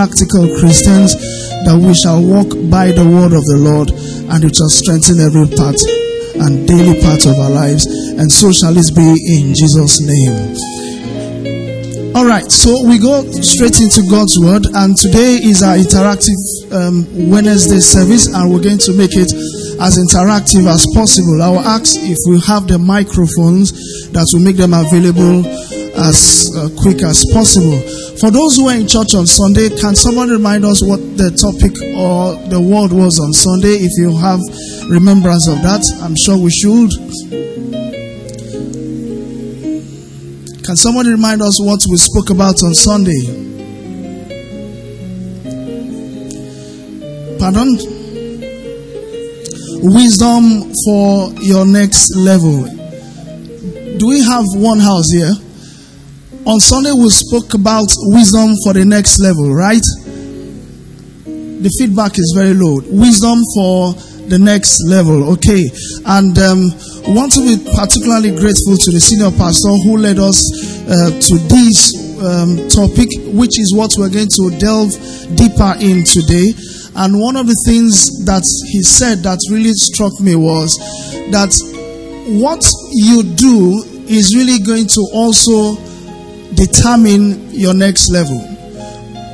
practical Christians, that we shall walk by the word of the Lord and it shall strengthen every part and daily part of our lives. And so shall it be in Jesus' name. All right, so we go straight into God's Word, and today is our interactive um, Wednesday service, and we're going to make it as interactive as possible. I will ask if we have the microphones that will make them available as uh, quick as possible. For those who are in church on Sunday, can someone remind us what the topic or the word was on Sunday? If you have remembrance of that, I'm sure we should. Can someone remind us what we spoke about on Sunday? Pardon? Wisdom for your next level. Do we have one house here? On Sunday, we spoke about wisdom for the next level, right? The feedback is very low. Wisdom for the next level, okay? And um, want to be particularly grateful to the senior pastor who led us uh, to this um, topic, which is what we're going to delve deeper in today. And one of the things that he said that really struck me was that what you do is really going to also determine your next level.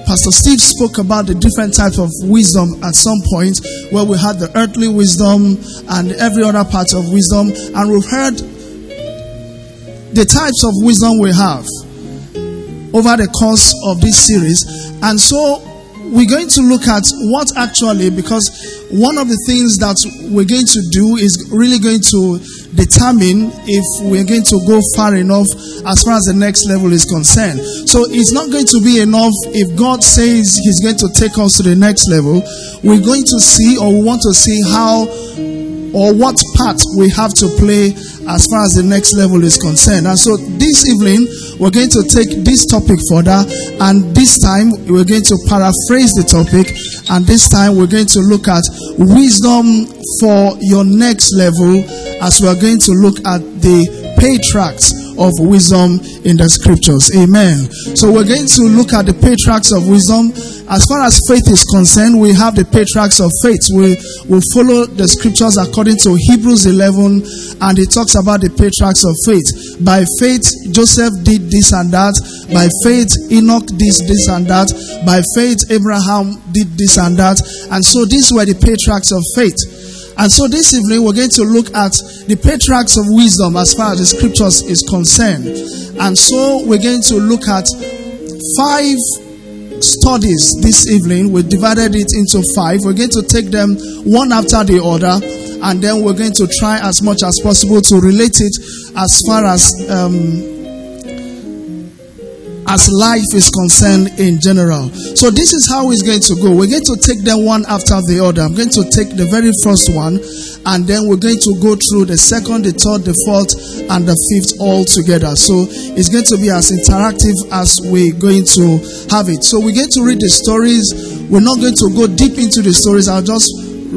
Pastor Steve spoke about the different types of wisdom at some point where we had the earthly wisdom and every other part of wisdom, and we've heard the types of wisdom we have over the course of this series. And so we're going to look at what actually, because one of the things that we're going to do is really going to determine if we're going to go far enough as far as the next level is concerned. So it's not going to be enough if God says He's going to take us to the next level. We're going to see or we want to see how or what part we have to play as far as the next level is concerned. And so this evening, we're going to take this topic further, and this time we're going to paraphrase the topic, and this time we're going to look at wisdom for your next level as we are going to look at the patriarchs of wisdom in the scriptures. Amen. So we're going to look at the patriarchs of wisdom. As far as faith is concerned, we have the patriarchs of faith. We will follow the scriptures according to Hebrews 11, and it talks about the patriarchs of faith. By faith, Joseph did this and that. By faith, Enoch did this and that. By faith, Abraham did this and that. And so these were the patriarchs of faith. And so this evening we're going to look at the patriarchs of wisdom as far as the scriptures is concerned. And so we're going to look at five studies this evening. We divided it into five. We're going to take them one after the other. And then we're going to try as much as possible to relate it as far as um, as life is concerned in general. So this is how it's going to go. We're going to take them one after the other. I'm going to take the very first one and then we're going to go through the second, the third, the fourth, and the fifth all together. So it's going to be as interactive as we're going to have it. So we're going to read the stories. We're not going to go deep into the stories. I'll just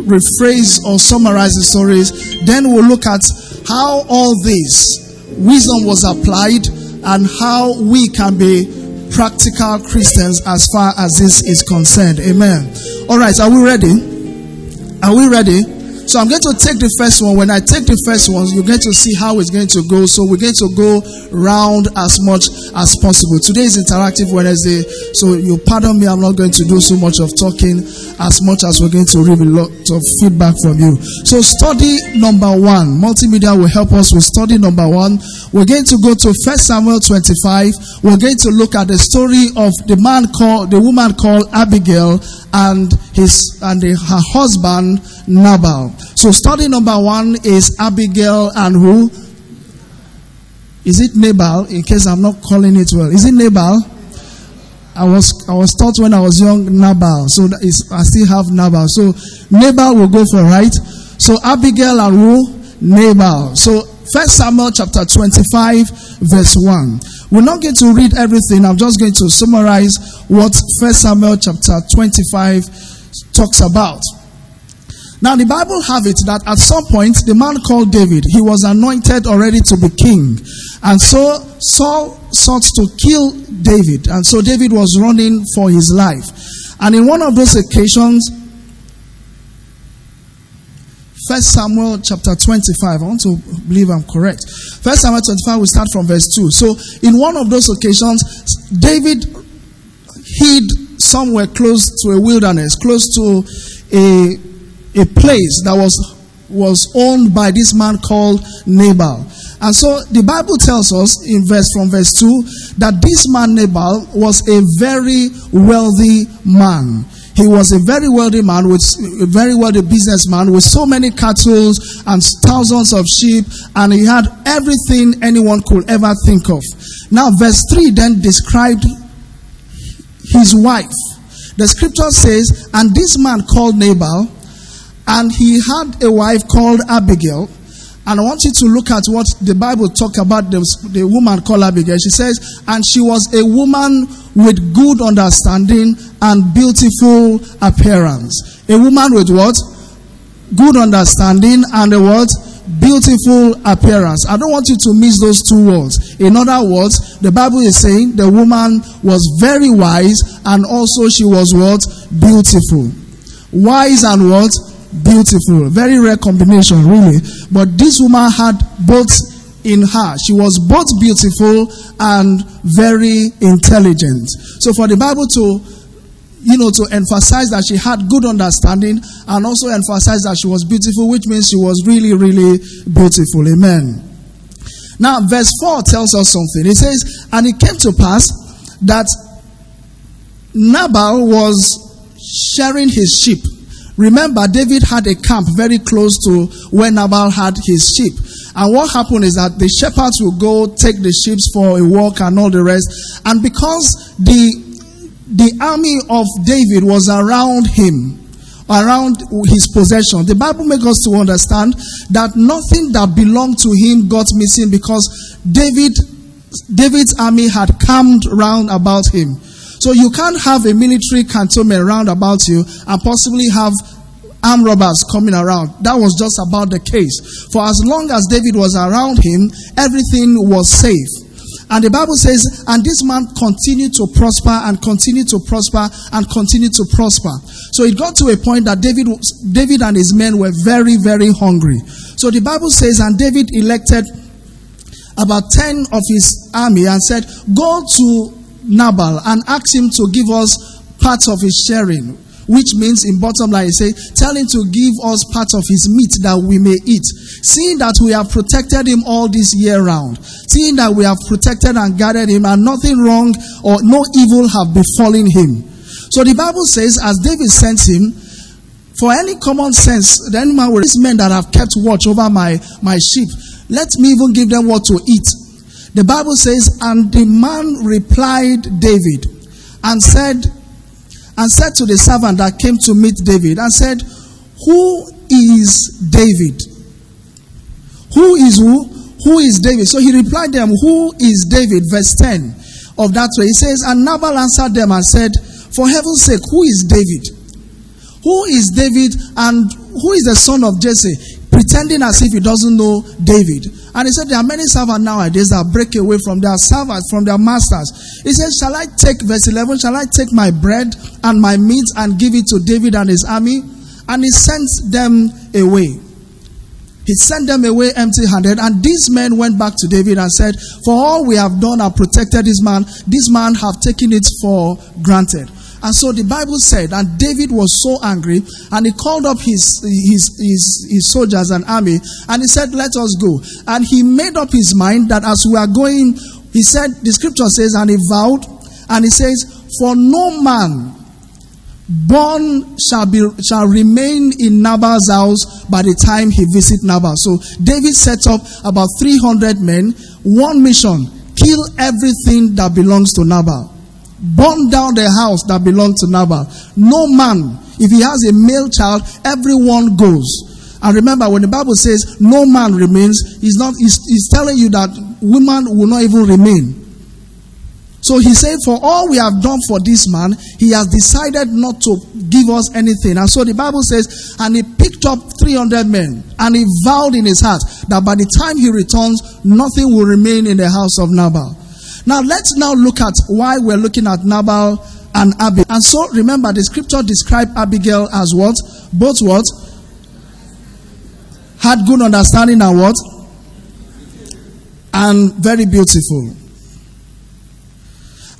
rephrase or summarize the stories. Then we'll look at how all this wisdom was applied and how we can be practical Christians as far as this is concerned. Amen. All right, are we ready? Are we ready? So I'm going to take the first one. When I take the first one, you're going to see how it's going to go. So we're going to go round as much as possible. Today is Interactive Wednesday, so you pardon me, I'm not going to do so much of talking as much as we're going to read a lot of feedback from you. So study number one. Multimedia will help us with study number one. We're going to go to First Samuel 25. We're going to look at the story of the man called, the woman called Abigail and his and the, her husband Nabal. So study number one is Abigail and who? Is it Nabal? In case I'm not calling it well, is it Nabal? I was I was taught when I was young Nabal, so that is I still have Nabal. So Nabal will go for right. So Abigail and who? Nabal. So First Samuel chapter 25, verse 1. We're not going to read everything. I'm just going to summarize what First Samuel chapter 25 talks about. Now the Bible have it that at some point the man called David, he was anointed already to be king. And so Saul sought to kill David. And so David was running for his life. And in one of those occasions, First Samuel chapter 25. I want to believe I'm correct. First Samuel 25, we start from verse 2. So, in one of those occasions, David hid somewhere close to a wilderness, close to a, a place that was, was owned by this man called Nabal. And so the Bible tells us in verse from verse 2 that this man Nabal was a very wealthy man. He was a very wealthy man with a very wealthy businessman with so many cattle and thousands of sheep, and he had everything anyone could ever think of. Now, verse 3 then described his wife. The scripture says, And this man called Nabal, and he had a wife called Abigail. And I want you to look at what the Bible talk about the, the woman called Abigail. She says, and she was a woman with good understanding and beautiful appearance. A woman with what? Good understanding and a what? Beautiful appearance. I don't want you to miss those two words. In other words, the Bible is saying the woman was very wise and also she was what? Beautiful. Wise and what? Beautiful. Very rare combination, really. But this woman had both in her. She was both beautiful and very intelligent. So for the Bible to, you know, to emphasize that she had good understanding and also emphasize that she was beautiful, which means she was really, really beautiful. Amen. Now, verse 4 tells us something. It says, And it came to pass that Nabal was sharing his sheep Remember, David had a camp very close to where Nabal had his sheep. And what happened is that the shepherds would go take the sheep for a walk and all the rest. And because the, the army of David was around him, around his possession, the Bible makes us to understand that nothing that belonged to him got missing because David, David's army had camped round about him. So you can't have a military cantonment round about you and possibly have armed robbers coming around. That was just about the case. For as long as David was around him, everything was safe. And the Bible says, and this man continued to prosper and continued to prosper and continued to prosper. So it got to a point that David, David and his men were very, very hungry. So the Bible says, and David elected about 10 of his army and said, Go to Nabal and ask him to give us part of his sharing. Which means, in bottom line, say, tell him to give us part of his meat that we may eat. Seeing that we have protected him all this year round, seeing that we have protected and guarded him, and nothing wrong or no evil have befallen him. So the Bible says, as David sent him, for any common sense, the animal will these men that have kept watch over my, my sheep, let me even give them what to eat. The Bible says, and the man replied David and said, and said to the servant that came to meet David and said, Who is David? Who is who? Who is David? So he replied them, Who is David? Verse 10 of that way. He says, And Nabal answered them and said, For heaven's sake, who is David? Who is David and who is the son of Jesse? pretending as if he doesn't know David. And he said, There are many servants nowadays that break away from their servants, from their masters. He said, Shall I take, verse 11, shall I take my bread and my meat and give it to David and his army? And he sent them away. He sent them away empty handed. And these men went back to David and said, For all we have done and protected this man, this man have taken it for granted. And so the Bible said, and David was so angry, and he called up his, his, his, his soldiers and army, and he said, Let us go. And he made up his mind that as we are going, he said, the scripture says, and he vowed, and he says, For no man born shall be shall remain in Nabal's house by the time he visit Nabal. So David set up about 300 men, one mission, kill everything that belongs to Nabal burn down the house that belonged to Nabal. No man, if he has a male child, everyone goes. And remember, when the Bible says no man remains, he's not he's, he's telling you that woman will not even remain. So he said, For all we have done for this man, he has decided not to give us anything. And so the Bible says, And he picked up 300 men, and he vowed in his heart that by the time he returns, nothing will remain in the house of Nabal. Now let's now look at why we're looking at Nabal and Abigail. And so remember the scripture described Abigail as what? Both what? Had good understanding and what? And very beautiful.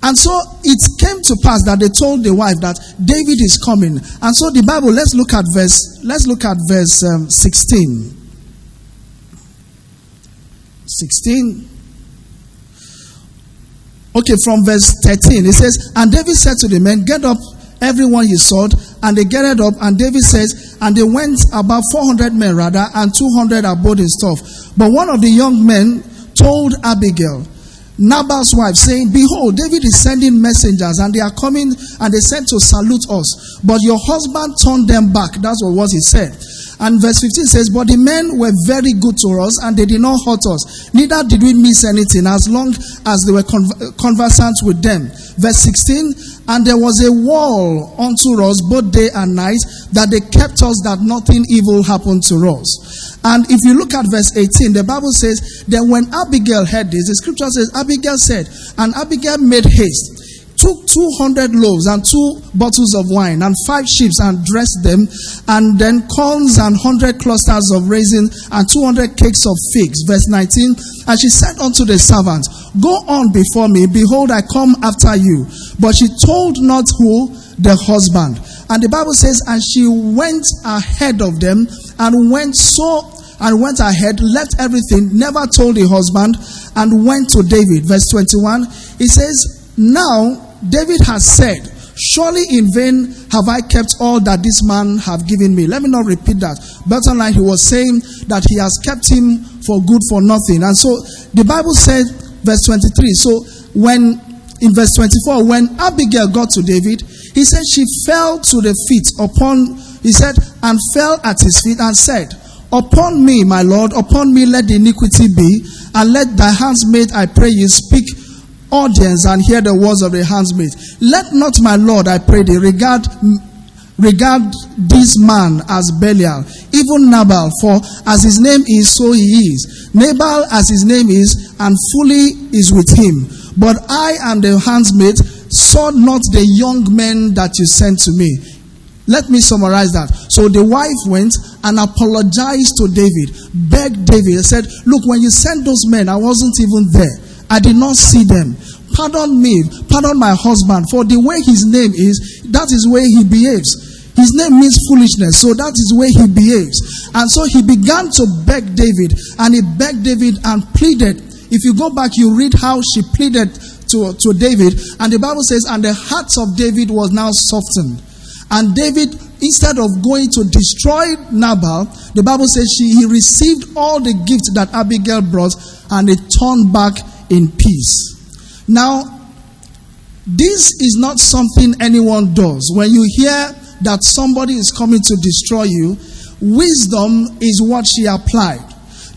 And so it came to pass that they told the wife that David is coming. And so the Bible, let's look at verse, let's look at verse um, 16. 16. Okay, from verse 13, it says, And David said to the men, Get up, everyone he sought. And they gathered up, and David says, And they went about 400 men rather, and 200 abode in stuff. But one of the young men told Abigail, Nabal's wife, saying, Behold, David is sending messengers, and they are coming, and they sent to salute us. But your husband turned them back. That's what was he said. And verse 15 says, But the men were very good to us, and they did not hurt us. Neither did we miss anything, as long as they were conversant with them. Verse 16, And there was a wall unto us both day and night, that they kept us that nothing evil happened to us. And if you look at verse 18, the Bible says, Then when Abigail heard this, the scripture says, Abigail said, And Abigail made haste took 200 loaves and two bottles of wine and five sheep and dressed them, and then corns and 100 clusters of raisins and 200 cakes of figs. Verse 19. And she said unto the servant, Go on before me, behold, I come after you. But she told not who the husband. And the Bible says, And she went ahead of them and went so and went ahead, left everything, never told the husband, and went to David. Verse 21, he says, Now David has said, Surely in vain have I kept all that this man have given me. Let me not repeat that. Better line, he was saying that he has kept him for good for nothing. And so the Bible said, verse 23. So when in verse 24, when Abigail got to David, he said she fell to the feet upon, he said, and fell at his feet and said, Upon me, my Lord, upon me let the iniquity be, and let thy handsmaid, I pray you, speak audience and hear the words of the handmaid. Let not my Lord, I pray thee, regard regard this man as Belial, even Nabal, for as his name is, so he is. Nabal as his name is, and fully is with him. But I and the handmaid saw not the young men that you sent to me. Let me summarize that. So the wife went and apologized to David, begged David, said, Look, when you sent those men, I wasn't even there. I did not see them. Pardon me, pardon my husband, for the way his name is, that is way he behaves. His name means foolishness, so that is way he behaves. And so he began to beg David, and he begged David and pleaded. If you go back, you read how she pleaded to, to David, and the Bible says, and the heart of David was now softened. And David, instead of going to destroy Nabal, the Bible says she, he received all the gifts that Abigail brought, and he turned back in peace. Now, this is not something anyone does. When you hear that somebody is coming to destroy you, wisdom is what she applied.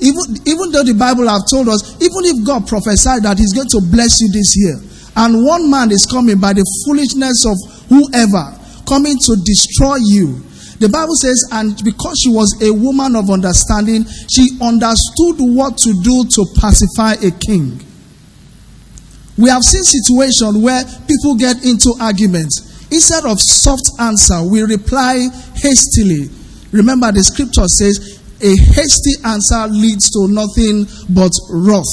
Even, even though the Bible have told us, even if God prophesied that He's going to bless you this year, and one man is coming by the foolishness of whoever coming to destroy you, the Bible says, and because she was a woman of understanding, she understood what to do to pacify a king. We have seen situations where people get into arguments. Instead of soft answer, we reply hastily. Remember, the scripture says, a hasty answer leads to nothing but wrath.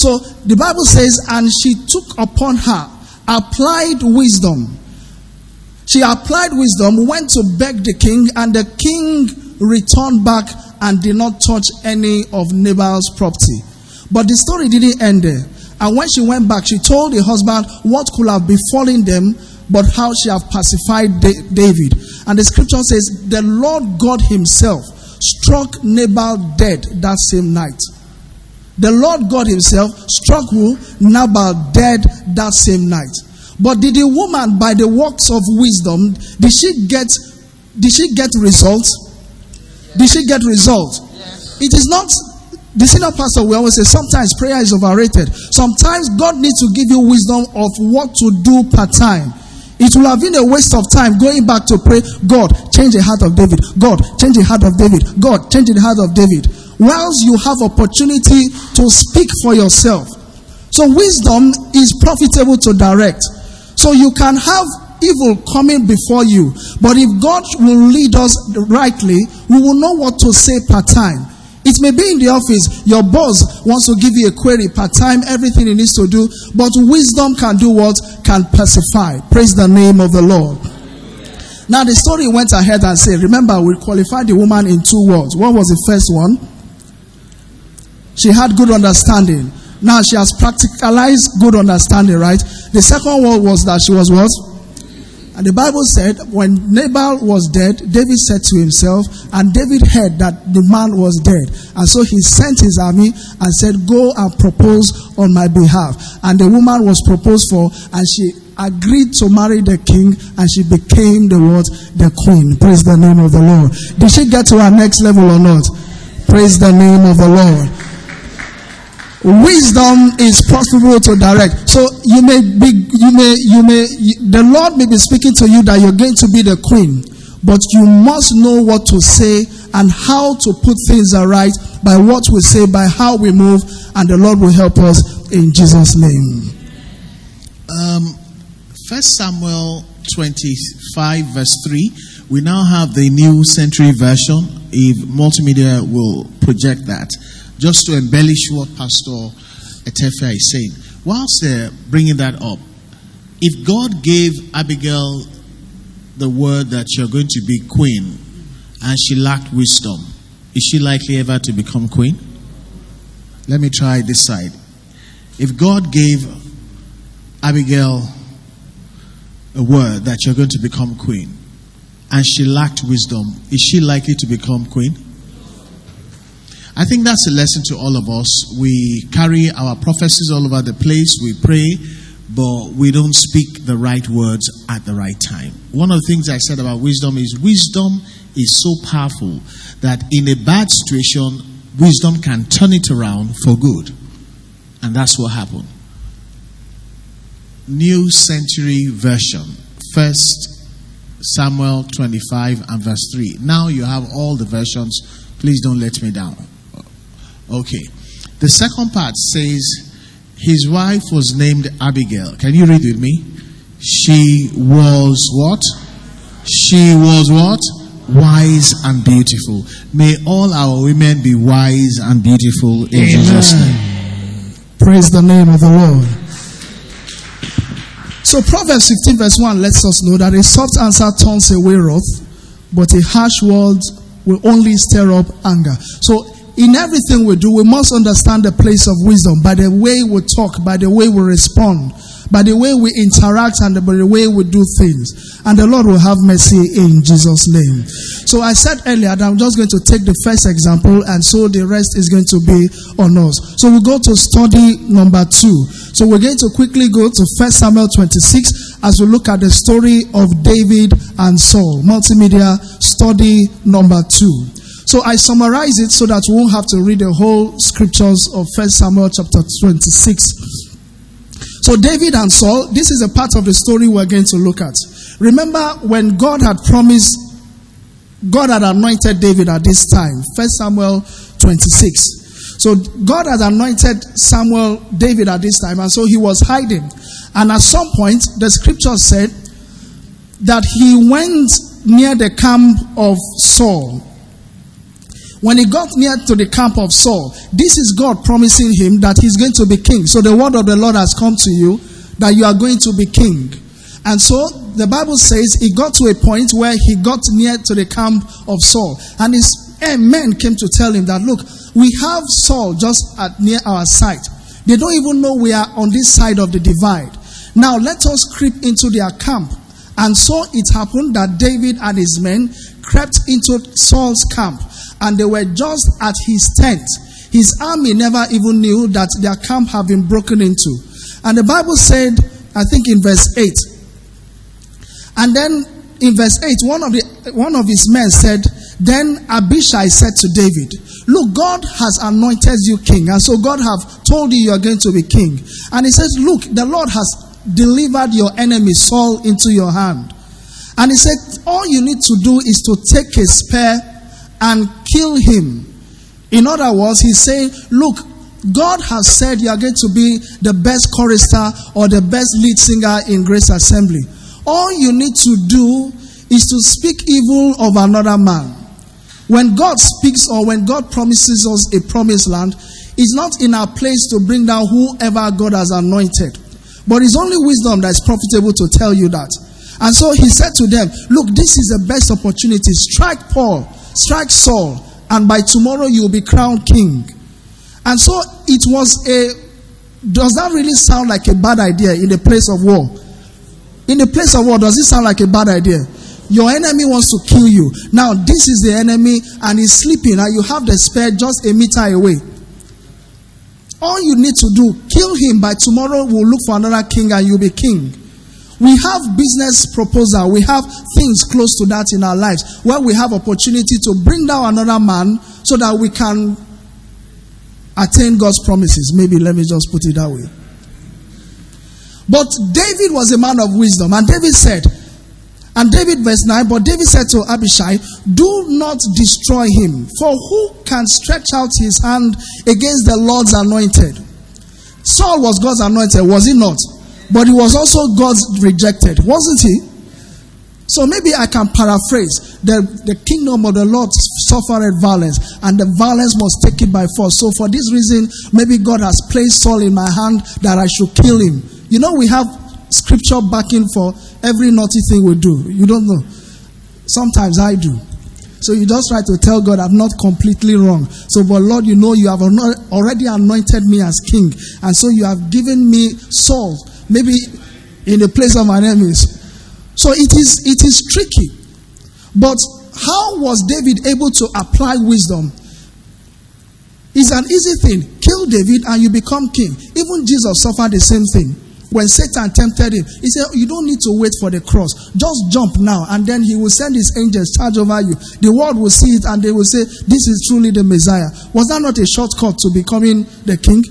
So the Bible says, and she took upon her, applied wisdom. She applied wisdom, went to beg the king, and the king returned back and did not touch any of Nabal's property. But the story didn't end there. And when she went back, she told the husband what could have befallen them, but how she have pacified David. And the scripture says, the Lord God himself struck Nabal dead that same night. The Lord God himself struck who? Nabal dead that same night. But did the woman, by the works of wisdom, did she get did she get results? Did she get results? It is not the senior pastor will always say sometimes prayer is overrated. Sometimes God needs to give you wisdom of what to do part time. It will have been a waste of time going back to pray, God, change the heart of David. God, change the heart of David. God, change the heart of David. Whilst you have opportunity to speak for yourself. So wisdom is profitable to direct. So you can have evil coming before you, but if God will lead us rightly, we will know what to say per time. It may be in the office, your boss wants to give you a query part time, everything he needs to do, but wisdom can do what? Can pacify. Praise the name of the Lord. Now the story went ahead and said, remember, we qualified the woman in two words. What was the first one? She had good understanding. Now she has practicalized good understanding, right? The second word was that she was what? And the Bible said, when Nabal was dead, David said to himself, and David heard that the man was dead. And so he sent his army and said, Go and propose on my behalf. And the woman was proposed for, and she agreed to marry the king, and she became the what? The queen. Praise the name of the Lord. Did she get to her next level or not? Praise the name of the Lord. Wisdom is possible to direct. So you may be, you may, you may, the Lord may be speaking to you that you're going to be the queen, but you must know what to say and how to put things right by what we say, by how we move, and the Lord will help us in Jesus' name. Um, First Samuel 25 verse 3. We now have the new century version. If multimedia will project that just to embellish what Pastor Etefia is saying. Whilst they're bringing that up, if God gave Abigail the word that you're going to be queen and she lacked wisdom, is she likely ever to become queen? Let me try this side. If God gave Abigail a word that you're going to become queen and she lacked wisdom, is she likely to become queen? I think that's a lesson to all of us. We carry our prophecies all over the place, we pray, but we don't speak the right words at the right time. One of the things I said about wisdom is wisdom is so powerful that in a bad situation, wisdom can turn it around for good. And that's what happened. New Century Version, First Samuel 25 and verse 3. Now you have all the versions. Please don't let me down. Okay. The second part says, his wife was named Abigail. Can you read with me? She was what? She was what? Wise and beautiful. May all our women be wise and beautiful in Amen. Jesus' name. Praise the name of the Lord. So Proverbs 15 verse 1 lets us know that a soft answer turns away wrath, but a harsh word will only stir up anger. So in everything we do, we must understand the place of wisdom by the way we talk, by the way we respond, by the way we interact, and by the way we do things. And the Lord will have mercy in Jesus' name. So I said earlier that I'm just going to take the first example, and so the rest is going to be on us. So we go to study number two. So we're going to quickly go to 1 Samuel 26 as we look at the story of David and Saul. Multimedia study number two. So I summarize it so that we won't have to read the whole scriptures of First Samuel chapter 26. So David and Saul, this is a part of the story we're going to look at. Remember when God had promised, God had anointed David at this time. First Samuel 26. So God had anointed Samuel, David at this time, and so he was hiding. And at some point, the scripture said that he went near the camp of Saul when he got near to the camp of Saul, this is God promising him that he's going to be king. So the word of the Lord has come to you that you are going to be king. And so the Bible says he got to a point where he got near to the camp of Saul. And his men came to tell him that, look, we have Saul just at near our site. They don't even know we are on this side of the divide. Now let us creep into their camp. And so it happened that David and his men crept into Saul's camp and they were just at his tent. His army never even knew that their camp had been broken into. And the Bible said, I think in verse 8, and then in verse 8, one of, the, one of his men said, Then Abishai said to David, Look, God has anointed you king, and so God have told you you are going to be king. And he says, Look, the Lord has delivered your enemy Saul into your hand. And he said, All you need to do is to take a spear and kill him. In other words, he's saying, Look, God has said you are going to be the best chorister or the best lead singer in Grace Assembly. All you need to do is to speak evil of another man. When God speaks or when God promises us a promised land, it's not in our place to bring down whoever God has anointed. But it's only wisdom that is profitable to tell you that. And so he said to them, Look, this is the best opportunity. Strike Paul, strike Saul, and by tomorrow you will be crowned king. And so it was a. Does that really sound like a bad idea in the place of war? In the place of war, does it sound like a bad idea? Your enemy wants to kill you. Now, this is the enemy, and he's sleeping, and you have the spear just a meter away. All you need to do, kill him. By tomorrow, we'll look for another king, and you'll be king. We have business proposal. We have things close to that in our lives where we have opportunity to bring down another man so that we can attain God's promises. Maybe let me just put it that way. But David was a man of wisdom, and David said, and David, verse 9, but David said to Abishai, Do not destroy him, for who can stretch out his hand against the Lord's anointed? Saul was God's anointed, was he not? But he was also God's rejected, wasn't he? So maybe I can paraphrase the, the kingdom of the Lord suffered violence, and the violence was taken by force. So for this reason, maybe God has placed Saul in my hand that I should kill him. You know, we have scripture backing for every naughty thing we do. You don't know. Sometimes I do. So you just try to tell God, I'm not completely wrong. So, but Lord, you know you have already anointed me as king. And so you have given me Saul, maybe in the place of my enemies. So it is, it is tricky. But how was David able to apply wisdom? It's an easy thing. Kill David and you become king. Even Jesus suffered the same thing. When Satan tempted him, he said, You don't need to wait for the cross. Just jump now, and then he will send his angels charge over you. The world will see it and they will say, This is truly the Messiah. Was that not a shortcut to becoming the king?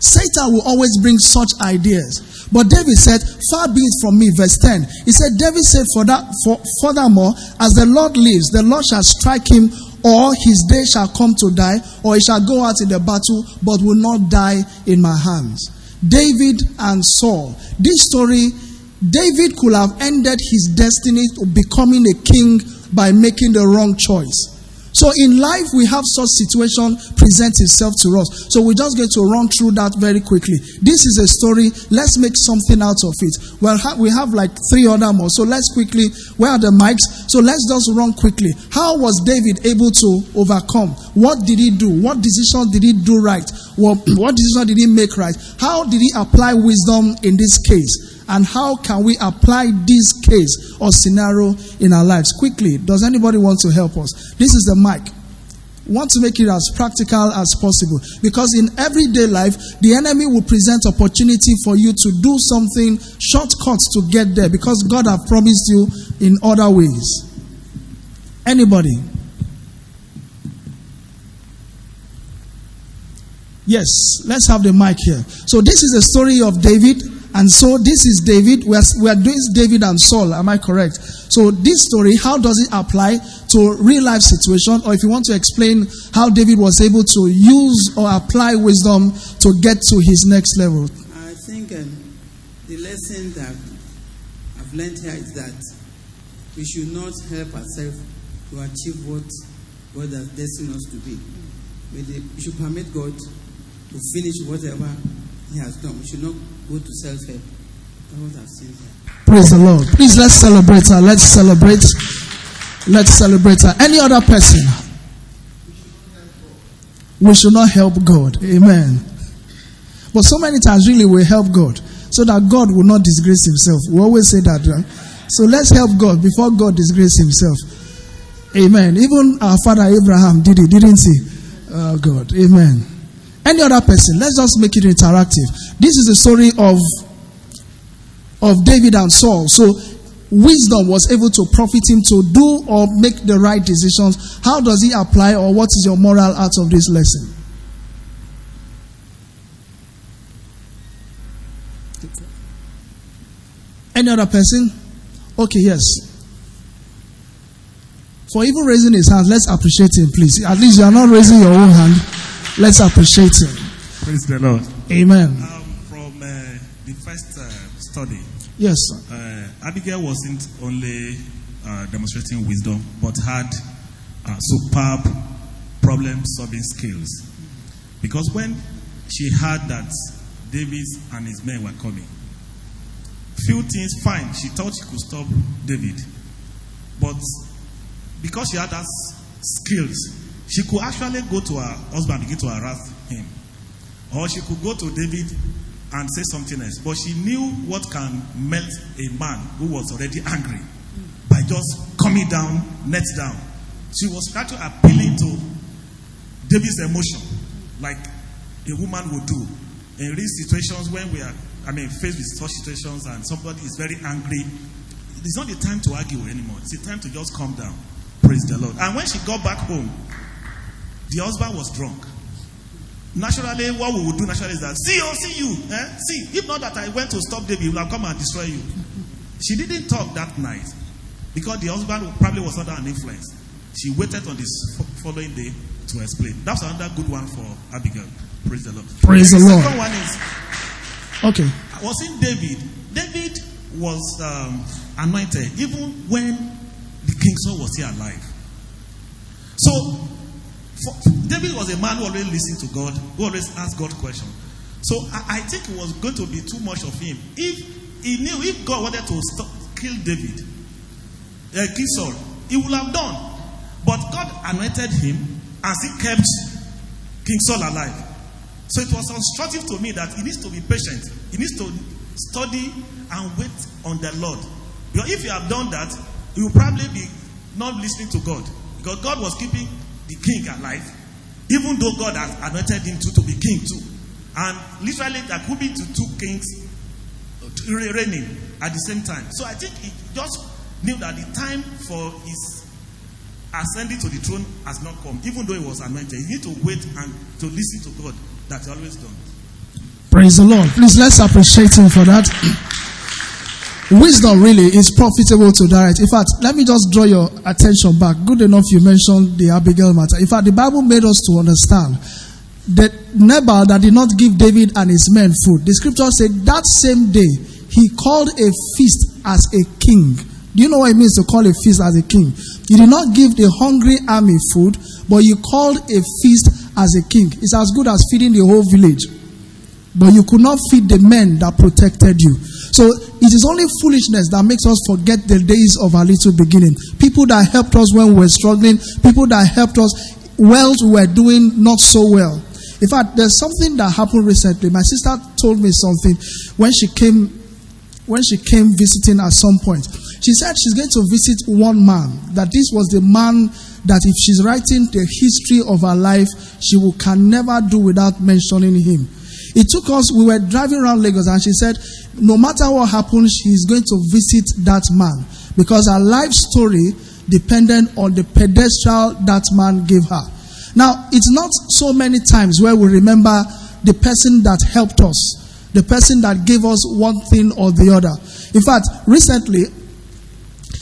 Satan will always bring such ideas. But David said, Far be it from me, verse 10. He said, David said, For that for, furthermore, as the Lord lives, the Lord shall strike him, or his day shall come to die, or he shall go out in the battle, but will not die in my hands. David and Saul. This story, David could have ended his destiny of becoming a king by making the wrong choice. So in life, we have such situation present itself to us. So we're just going to run through that very quickly. This is a story. Let's make something out of it. Well, we have like three other more. So let's quickly, where are the mics? So let's just run quickly. How was David able to overcome? What did he do? What decision did he do right? What, what decision did he make right? How did he apply wisdom in this case? And how can we apply this case or scenario in our lives? Quickly does anybody want to help us? This is the mic. Want to make it as practical as possible. Because in everyday life the enemy will present opportunity for you to do something shortcuts to get there because god have promised you in other ways. Anybody? Yes let's have the mic here. So this is the story of david and so this is David. We are, we are doing David and Saul. Am I correct? So this story, how does it apply to real life situation? Or if you want to explain how David was able to use or apply wisdom to get to his next level. I think um, the lesson that I've learned here is that we should not help ourselves to achieve what God has destined us to be. We should permit God to finish whatever He has done. We should not go to self help. Praise the Lord. Please let's celebrate her. Let's celebrate. Let's celebrate her. Any other person? We should not help God. Amen. But so many times, really, we help God so that God will not disgrace himself. We always say that, right? So let's help God before God disgrace himself. Amen. Even our father Abraham did it, didn't he? Oh, God. Amen. Any other person, let's just make it interactive. This is the story of, of David and Saul. So, wisdom was able to profit him to do or make the right decisions. How does he apply, or what is your moral out of this lesson? Any other person? Okay, yes. For even raising his hand, let's appreciate him, please. At least you are not raising your own hand. Let's appreciate him. Praise the Lord. Amen. Um, from uh, the first uh, study, Yes, uh, Abigail wasn't only uh, demonstrating wisdom, but had uh, superb problem-solving skills. Because when she heard that David and his men were coming, few things fine. She thought she could stop David, but because she had that skills, she could actually go to her husband and begin to harass him. Or she could go to David and say something else. But she knew what can melt a man who was already angry by just coming down, net down. She was actually appealing to David's emotion, like a woman would do in real situations when we are, I mean, faced with such situations and somebody is very angry. It's not the time to argue anymore. It's the time to just calm down. Praise the Lord. And when she got back home, the husband was drunk. Naturally, what we would do naturally is that, see, oh, see you. Eh? See, if not that I went to stop David, he would have come and destroy you. She didn't talk that night because the husband probably was under an influence. She waited on this following day to explain. That's another good one for Abigail. Praise the Lord. Praise the the Lord. second one is Okay. was in David. David was um, anointed even when the king Saul was still alive. So, David was a man who always listened to God, who always asked God questions. So, I, I think it was going to be too much of him. If he knew if God wanted to stop, kill David, uh, kill Saul, he would have done. But God anointed him as he kept King Saul alive. So it was instructive to me that he needs to be patient. He needs to study and wait on the Lord. Because if you have done that, you will probably be not listening to God. Because God was keeping the king alive, even though God has anointed him to, to be king too. And literally, there could be two, kings reigning at the same time. So I think he just knew that the time for his ascending to the throne has not come, even though he was anointed. He need to wait and to listen to God that he always done. Praise the Lord. Please let's appreciate him for that. Wisdom really is profitable to direct. In fact, let me just draw your attention back. Good enough you mentioned the Abigail matter. In fact, the Bible made us to understand that Nabal that did not give David and his men food. The scripture said that same day he called a feast as a king. Do you know what it means to call a feast as a king? You did not give the hungry army food, but you called a feast as a king. It's as good as feeding the whole village but you could not feed the men that protected you. So it is only foolishness that makes us forget the days of our little beginning. People that helped us when we were struggling, people that helped us while we were doing not so well. In fact, there's something that happened recently. My sister told me something when she came when she came visiting at some point. She said she's going to visit one man, that this was the man that if she's writing the history of her life, she will, can never do without mentioning him. It took us, we were driving around Lagos and she said, no matter what happens, she's going to visit that man because her life story depended on the pedestal that man gave her. Now, it's not so many times where we remember the person that helped us, the person that gave us one thing or the other. In fact, recently,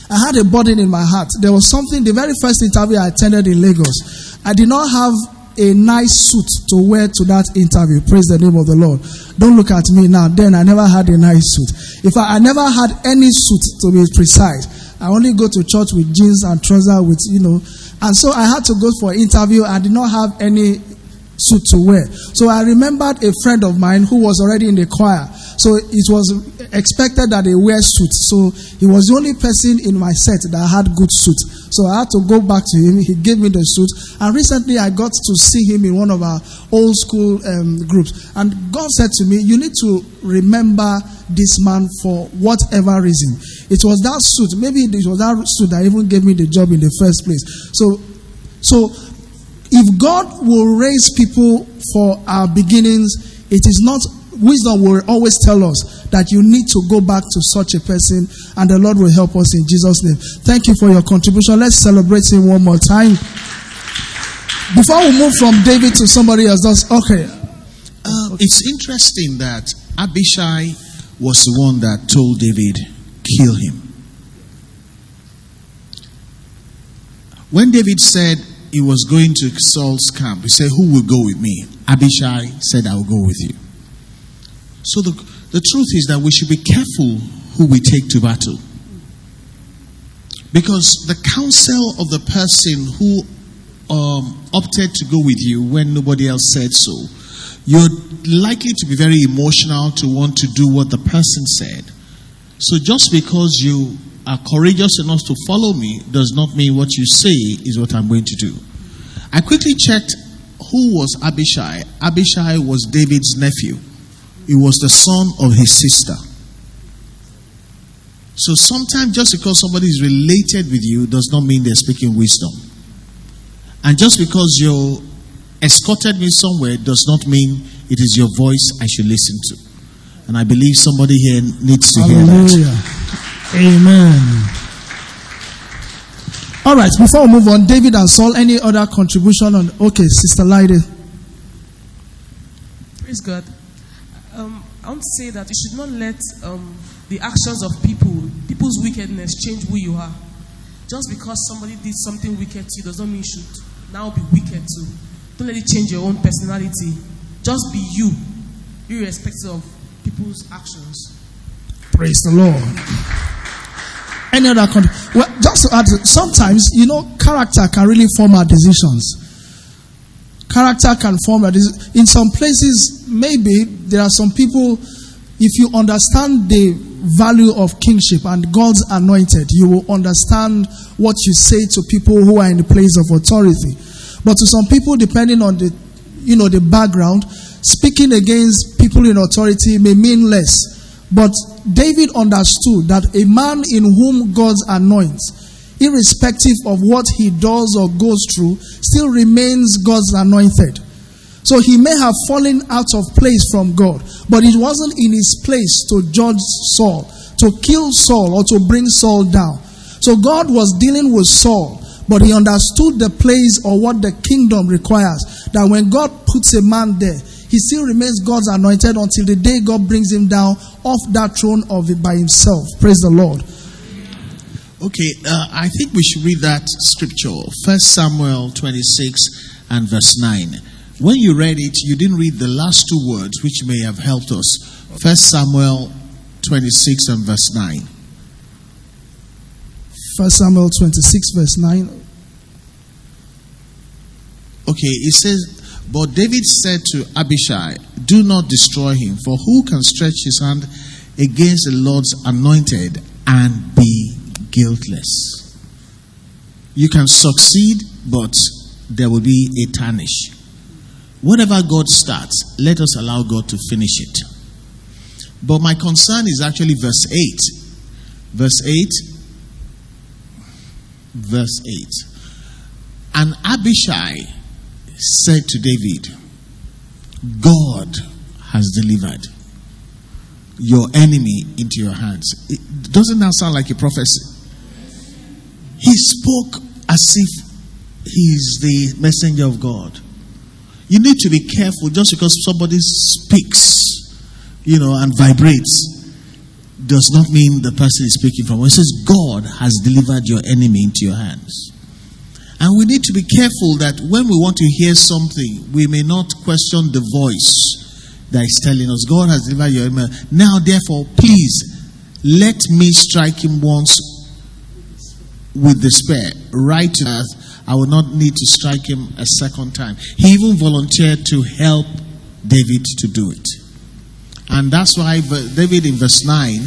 I had a burden in my heart. There was something, the very first interview I attended in Lagos, I did not have a nice suit to wear to that interview. Praise the name of the Lord. Don't look at me now. Then I never had a nice suit. In fact, I never had any suit to be precise. I only go to church with jeans and trousers with, you know. And so I had to go for interview. I did not have any suit to wear. So I remembered a friend of mine who was already in the choir. So it was expected that they wear suits. So he was the only person in my set that had good suit. So I had to go back to him. He gave me the suit. And recently I got to see him in one of our old school um, groups. And God said to me, You need to remember this man for whatever reason. It was that suit. Maybe it was that suit that even gave me the job in the first place. So, so if God will raise people for our beginnings, it is not wisdom will always tell us that you need to go back to such a person and the Lord will help us in Jesus' name. Thank you for your contribution. Let's celebrate him one more time. Before we move from David to somebody else, that's okay. Um, it's interesting that Abishai was the one that told David, kill him. When David said, he was going to Saul's camp, he said, Who will go with me? Abishai said, I will go with you. So the, the truth is that we should be careful who we take to battle. Because the counsel of the person who um, opted to go with you when nobody else said so, you're likely to be very emotional to want to do what the person said. So just because you are courageous enough to follow me does not mean what you say is what I'm going to do. I quickly checked who was Abishai. Abishai was David's nephew, he was the son of his sister. So sometimes just because somebody is related with you does not mean they're speaking wisdom. And just because you escorted me somewhere does not mean it is your voice I should listen to. And I believe somebody here needs to Hallelujah. hear that. Amen. All right, before we move on, David and Saul, any other contribution on? Okay, Sister Lyde. Praise God. Um, I want to say that you should not let um, the actions of people, people's wickedness, change who you are. Just because somebody did something wicked to you does not mean you should now be wicked too. Don't let it change your own personality. Just be you, irrespective of people's actions. Praise the Lord. Any other country. well, just to add, sometimes you know character can really form our decisions. Character can form our deci- in some places. Maybe there are some people. If you understand the value of kingship and God's anointed, you will understand what you say to people who are in the place of authority. But to some people, depending on the you know the background, speaking against people in authority may mean less. But David understood that a man in whom God anoints, irrespective of what he does or goes through, still remains God's anointed. So he may have fallen out of place from God, but it wasn't in his place to judge Saul, to kill Saul, or to bring Saul down. So God was dealing with Saul, but he understood the place or what the kingdom requires. That when God puts a man there, he still remains God's anointed until the day God brings him down off that throne of it by himself. Praise the Lord. Okay, uh, I think we should read that scripture, First Samuel 26 and verse 9. When you read it, you didn't read the last two words, which may have helped us. First Samuel 26 and verse 9. First Samuel 26, verse 9. Okay, it says, But David said to Abishai, Do not destroy him, for who can stretch his hand against the Lord's anointed and be guiltless? You can succeed, but there will be a tarnish. Whatever God starts, let us allow God to finish it. But my concern is actually verse 8. Verse 8. Verse 8. And Abishai said to David, God has delivered your enemy into your hands. It, doesn't that sound like a prophecy? He spoke as if he's the messenger of God. You need to be careful just because somebody speaks, you know, and vibrates does not mean the person is speaking from. It says God has delivered your enemy into your hands. And we need to be careful that when we want to hear something, we may not question the voice that is telling us, God has delivered your enemy. Now, therefore, please let me strike him once with the spear right to. I will not need to strike him a second time. He even volunteered to help David to do it. And that's why David in verse 9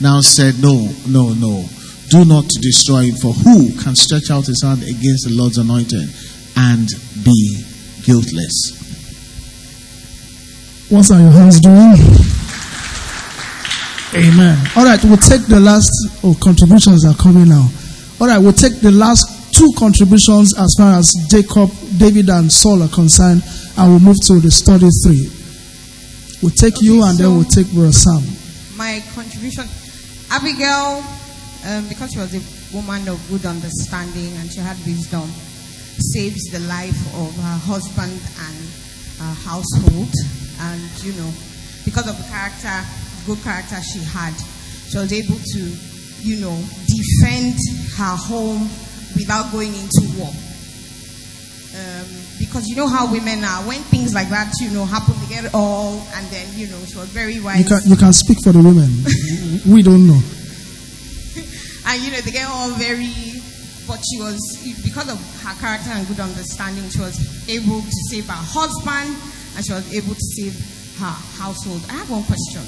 now said, No, no, no. Do not destroy him, for who can stretch out his hand against the Lord's anointed and be guiltless? What are your hands doing? Amen. All right, we'll take the last oh, contributions are coming now. All right, we'll take the last two contributions as far as Jacob, David, and Saul are concerned, and we'll move to the study three. We'll take Okay, you and then we'll take Brother Sam. my contribution. Abigail, um, because she was a woman of good understanding and she had wisdom, saves the life of her husband and her household. And, you know, because of the character, good character she had, she was able to, you know, defend her home without going into war. um, because you know how women are. When things like that, you know, happen, they get all, and then you know, she was very wise. You can, you can speak for the women. we don't know. And you know, they get all very. But she was, because of her character and good understanding, she was able to save her husband, and she was able to save her household. I have one question.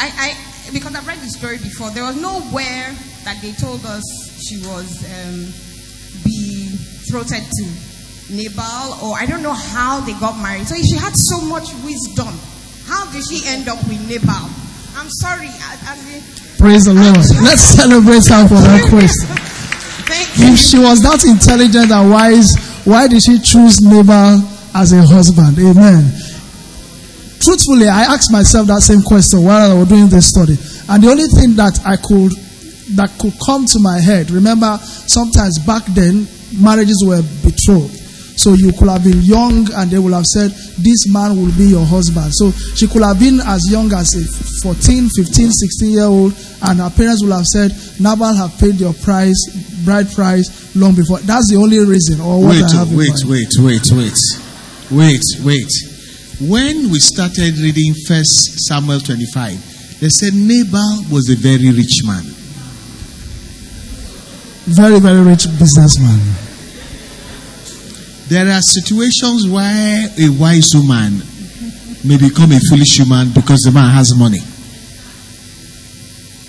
I, I because I've read the story before. There was nowhere that they told us she was um, betrothed to Nabal, or I don't know how they got married. So if she had so much wisdom, how did she end up with Nabal? I'm sorry. I, I mean, Praise the Lord. Let's celebrate her for that question. If she was that intelligent and wise, why did she choose Nabal as a husband? Amen. Truthfully, I asked myself that same question while I was doing this study. And the only thing that I could that could come to my head, remember, sometimes back then marriages were betrothed. So you could have been young and they would have said, This man will be your husband. So she could have been as young as a 14, 15, 16 year old, and her parents would have said, Nabal have paid your price, bride price, long before. That's the only reason. Or what Wait, I have wait, wait, wait, wait, wait, wait. When we started reading First Samuel 25, they said Nabal was a very rich man. Very, very rich businessman. There are situations where a wise woman may become a foolish woman because the man has money.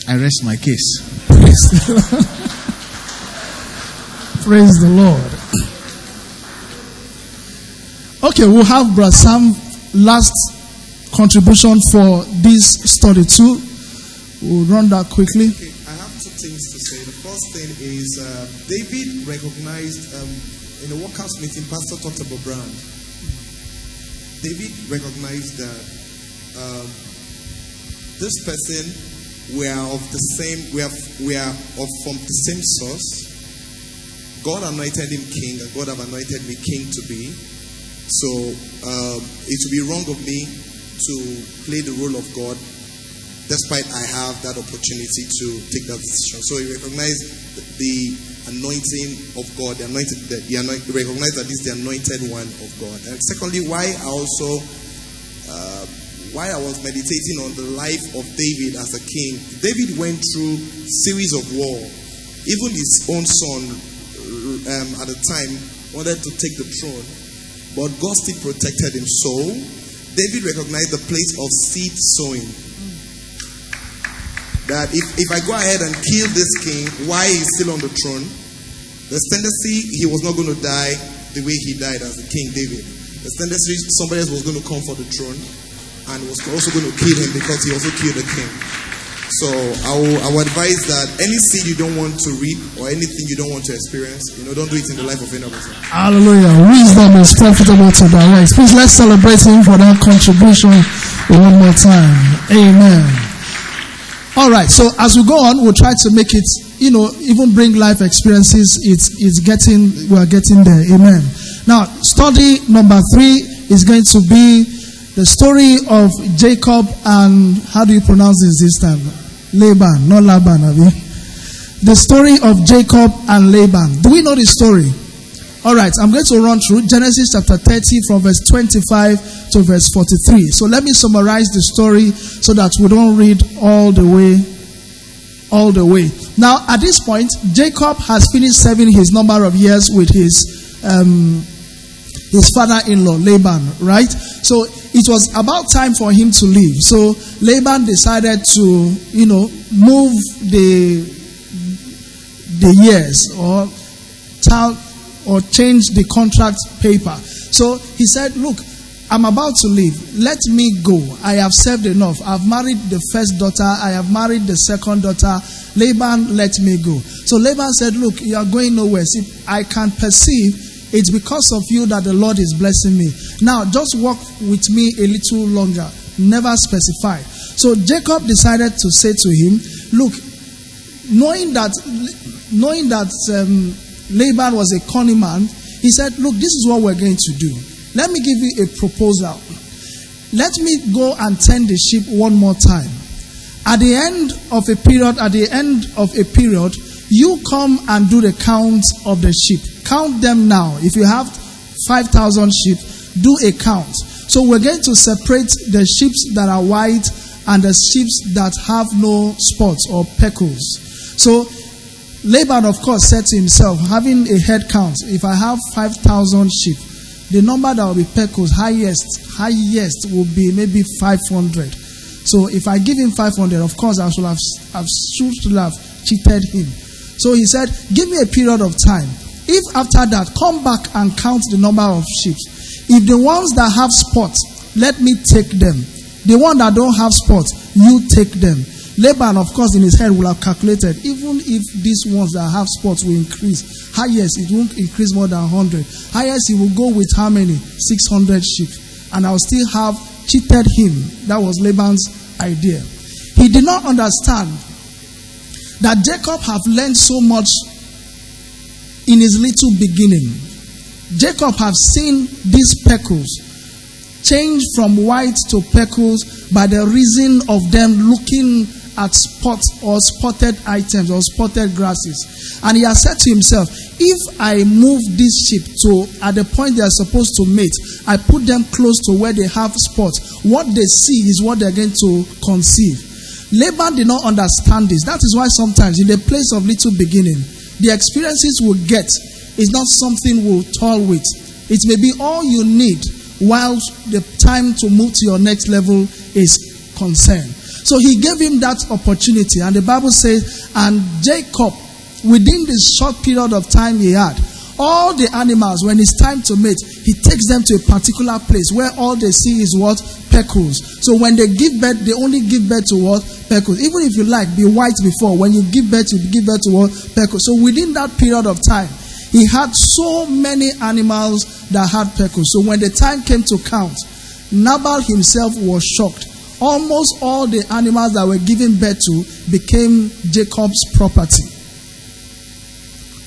I rest my case. Praise the Lord. Praise the Lord. Okay, we'll have Brother Sam last contribution for this study too. We'll run that quickly. Okay, I have two things to say. The first thing is uh, David recognized um, in the workhouse meeting, Pastor talked about brand. David recognized that um, this person we are of the same we are we are of from the same source. God anointed him king, and God have anointed me king to be. So um, it would be wrong of me to play the role of God despite I have that opportunity to take that decision. So he recognized the anointing of God, the anointed, the, the anoint, he recognized that this is the anointed one of God. And secondly, why I also, uh, why I was meditating on the life of David as a king. David went through series of war. Even his own son, um, at the time, wanted to take the throne, but God still protected him. So David recognized the place of seed sowing that if, if I go ahead and kill this king why he's still on the throne, there's tendency he was not going to die the way he died as the king David. There's tendency somebody else was going to come for the throne and was also going to kill him because he also killed the king. So I will, I will advise that any seed you don't want to reap or anything you don't want to experience, you know, don't do it in the life of person. Hallelujah. Wisdom is profitable to direct. Please let's celebrate him for that contribution one more time. Amen. All right. So as we go on, we'll try to make it, you know, even bring life experiences. It's, it's getting, we are getting there. Amen. Now, study number three is going to be the story of Jacob and, how do you pronounce this this time? Laban, not Laban, have you? The story of Jacob and Laban. Do we know the story? All right, I'm going to run through Genesis chapter 30 from verse 25 to verse 43. So let me summarize the story so that we don't read all the way all the way. Now, at this point, Jacob has finished serving his number of years with his um, his father-in-law Laban, right? So it was about time for him to leave. So Laban decided to, you know, move the the years or tell or change the contract paper. So he said, Look, I'm about to leave. Let me go. I have served enough. I've married the first daughter. I have married the second daughter. Laban, let me go. So Laban said, Look, you are going nowhere. See, I can perceive it's because of you that the Lord is blessing me. Now, just walk with me a little longer. Never specify. So Jacob decided to say to him, Look, knowing that knowing that um, Laban was a cunning man, he said, Look, this is what we're going to do. Let me give you a proposal. Let me go and tend the sheep one more time. At the end of a period, at the end of a period, you come and do the count of the sheep. count them now. If you have 5,000 sheep, do a count. So we're going to separate the sheep that are white and the sheep that have no spots or peckles. So Laban, of course, said to himself, having a head count, if I have 5,000 sheep, the number that will be peckles, highest, highest will be maybe 500. So if I give him 500, of course, I should have, I should have cheated him. So he said, Give me a period of time. If after that, come back and count the number of sheep. If the ones that have spots, let me take them. The one that don't have spots, you take them. Laban, of course, in his head will have calculated, even if these ones that have spots will increase, highest it won't increase more than 100. Highest he will go with how many? 600 sheep. And I'll still have cheated him. That was Laban's idea. He did not understand that Jacob have learned so much in his little beginning. Jacob have seen these peckles change from white to peckles by the reason of them looking at spots or spotted items or spotted grasses. And he has said to himself, if I move this sheep to at the point they are supposed to mate, I put them close to where they have spots. What they see is what they're going to conceive. Laban did not understand this. That is why sometimes in the place of little beginning, the experiences we'll get is not something we'll tolerate. It may be all you need while the time to move to your next level is concerned. So he gave him that opportunity. And the Bible says, and Jacob, within this short period of time he had, all the animals, when it's time to mate, he takes them to a particular place where all they see is what? Peckles. So when they give birth, they only give birth to what? Peckles. Even if you like, be white before. When you give birth, you give birth to what? Peckles. So within that period of time, he had so many animals that had peckles. So when the time came to count, Nabal himself was shocked almost all the animals that were given birth to became Jacob's property.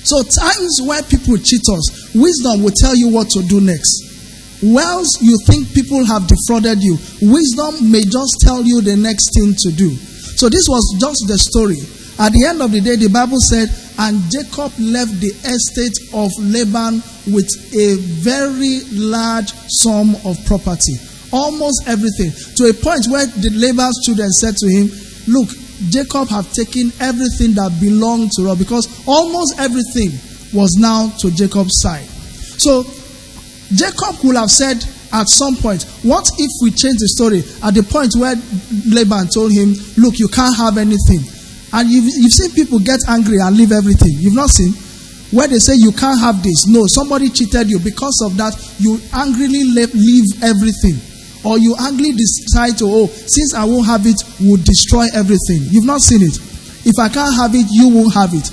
So, times where people cheat us, wisdom will tell you what to do next. Whilst you think people have defrauded you, wisdom may just tell you the next thing to do. So, this was just the story. At the end of the day, the Bible said, and Jacob left the estate of Laban with a very large sum of property almost everything to a point where the Laban's children said to him, Look, Jacob have taken everything that belonged to us because almost everything was now to Jacob's side. So Jacob would have said at some point, What if we change the story at the point where Laban told him, Look, you can't have anything. And you've, you've seen people get angry and leave everything. You've not seen? Where they say you can't have this. No, somebody cheated you. Because of that, you angrily leave everything or you angrily decide to, oh, since I won't have it, will destroy everything. You've not seen it. If I can't have it, you won't have it.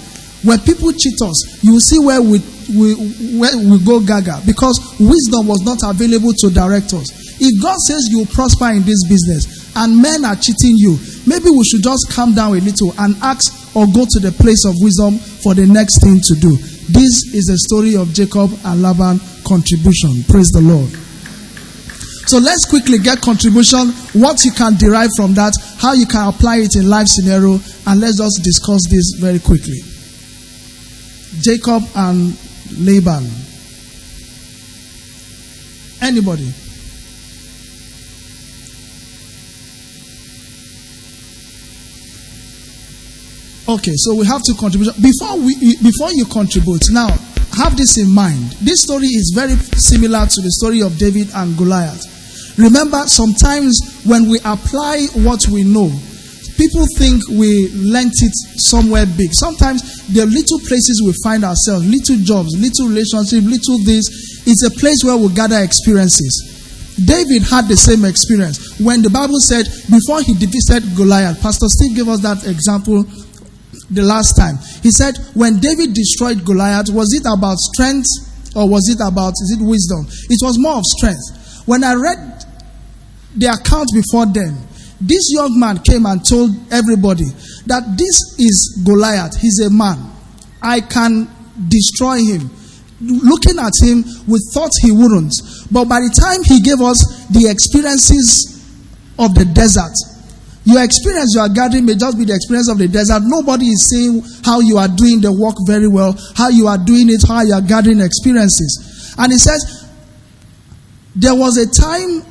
When people cheat us, you will see where we, we, where we go gaga because wisdom was not available to direct us. If God says you prosper in this business and men are cheating you, maybe we should just calm down a little and ask or go to the place of wisdom for the next thing to do. This is the story of Jacob and Laban contribution. Praise the Lord. So let's quickly get contribution, what you can derive from that, how you can apply it in life scenario, and let's just discuss this very quickly. Jacob and Laban. Anybody? Okay, so we have to contribute. Before we before you contribute, now have this in mind. This story is very similar to the story of David and Goliath. Remember, sometimes when we apply what we know, people think we learnt it somewhere big. Sometimes the little places we find ourselves, little jobs, little relationships, little this, it's a place where we gather experiences. David had the same experience when the Bible said before he defeated Goliath. Pastor Steve gave us that example the last time. He said when David destroyed Goliath, was it about strength or was it about is it wisdom? It was more of strength. When I read the account before them, this young man came and told everybody that this is Goliath. He's a man. I can destroy him. Looking at him, we thought he wouldn't. But by the time he gave us the experiences of the desert, Your experience you are gathering may just be the experience of the desert. Nobody is saying how you are doing the work very well, how you are doing it, how you are gathering experiences. And he says, there was a time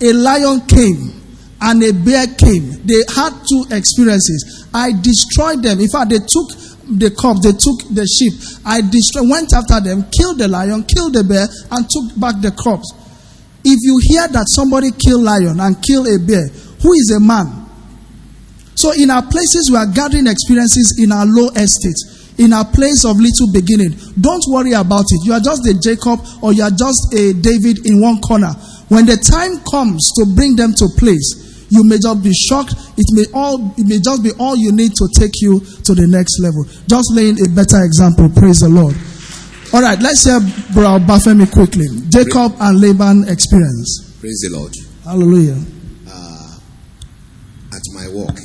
a lion came and a bear came. They had two experiences. I destroyed them. In fact, they took the corpse, they took the sheep. I destroyed, went after them, killed the lion, killed the bear, and took back the corpse. If you hear that somebody killed lion and killed a bear, who is a man? So in our places, we are gathering experiences in our low estate, in our place of little beginning. Don't worry about it. You are just a Jacob or you are just a David in one corner. When the time comes to bring them to place, you may just be shocked. It may all it may just be all you need to take you to the next level. Just laying a better example. Praise the Lord. All right, let's hear Bro Bafemi quickly. Jacob and Laban experience. Praise the Lord. Hallelujah. Uh, at my work,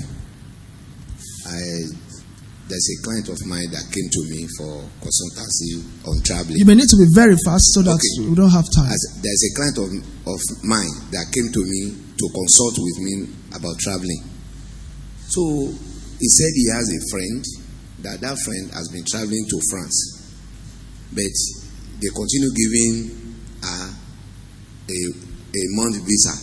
there's a client of mine that came to me for consultancy on traveling. You may need to be very fast so that Okay. we don't have time. As there's a client of, of mine that came to me to consult with me about traveling. So he said he has a friend that that friend has been traveling to France, but they continue giving her a a month visa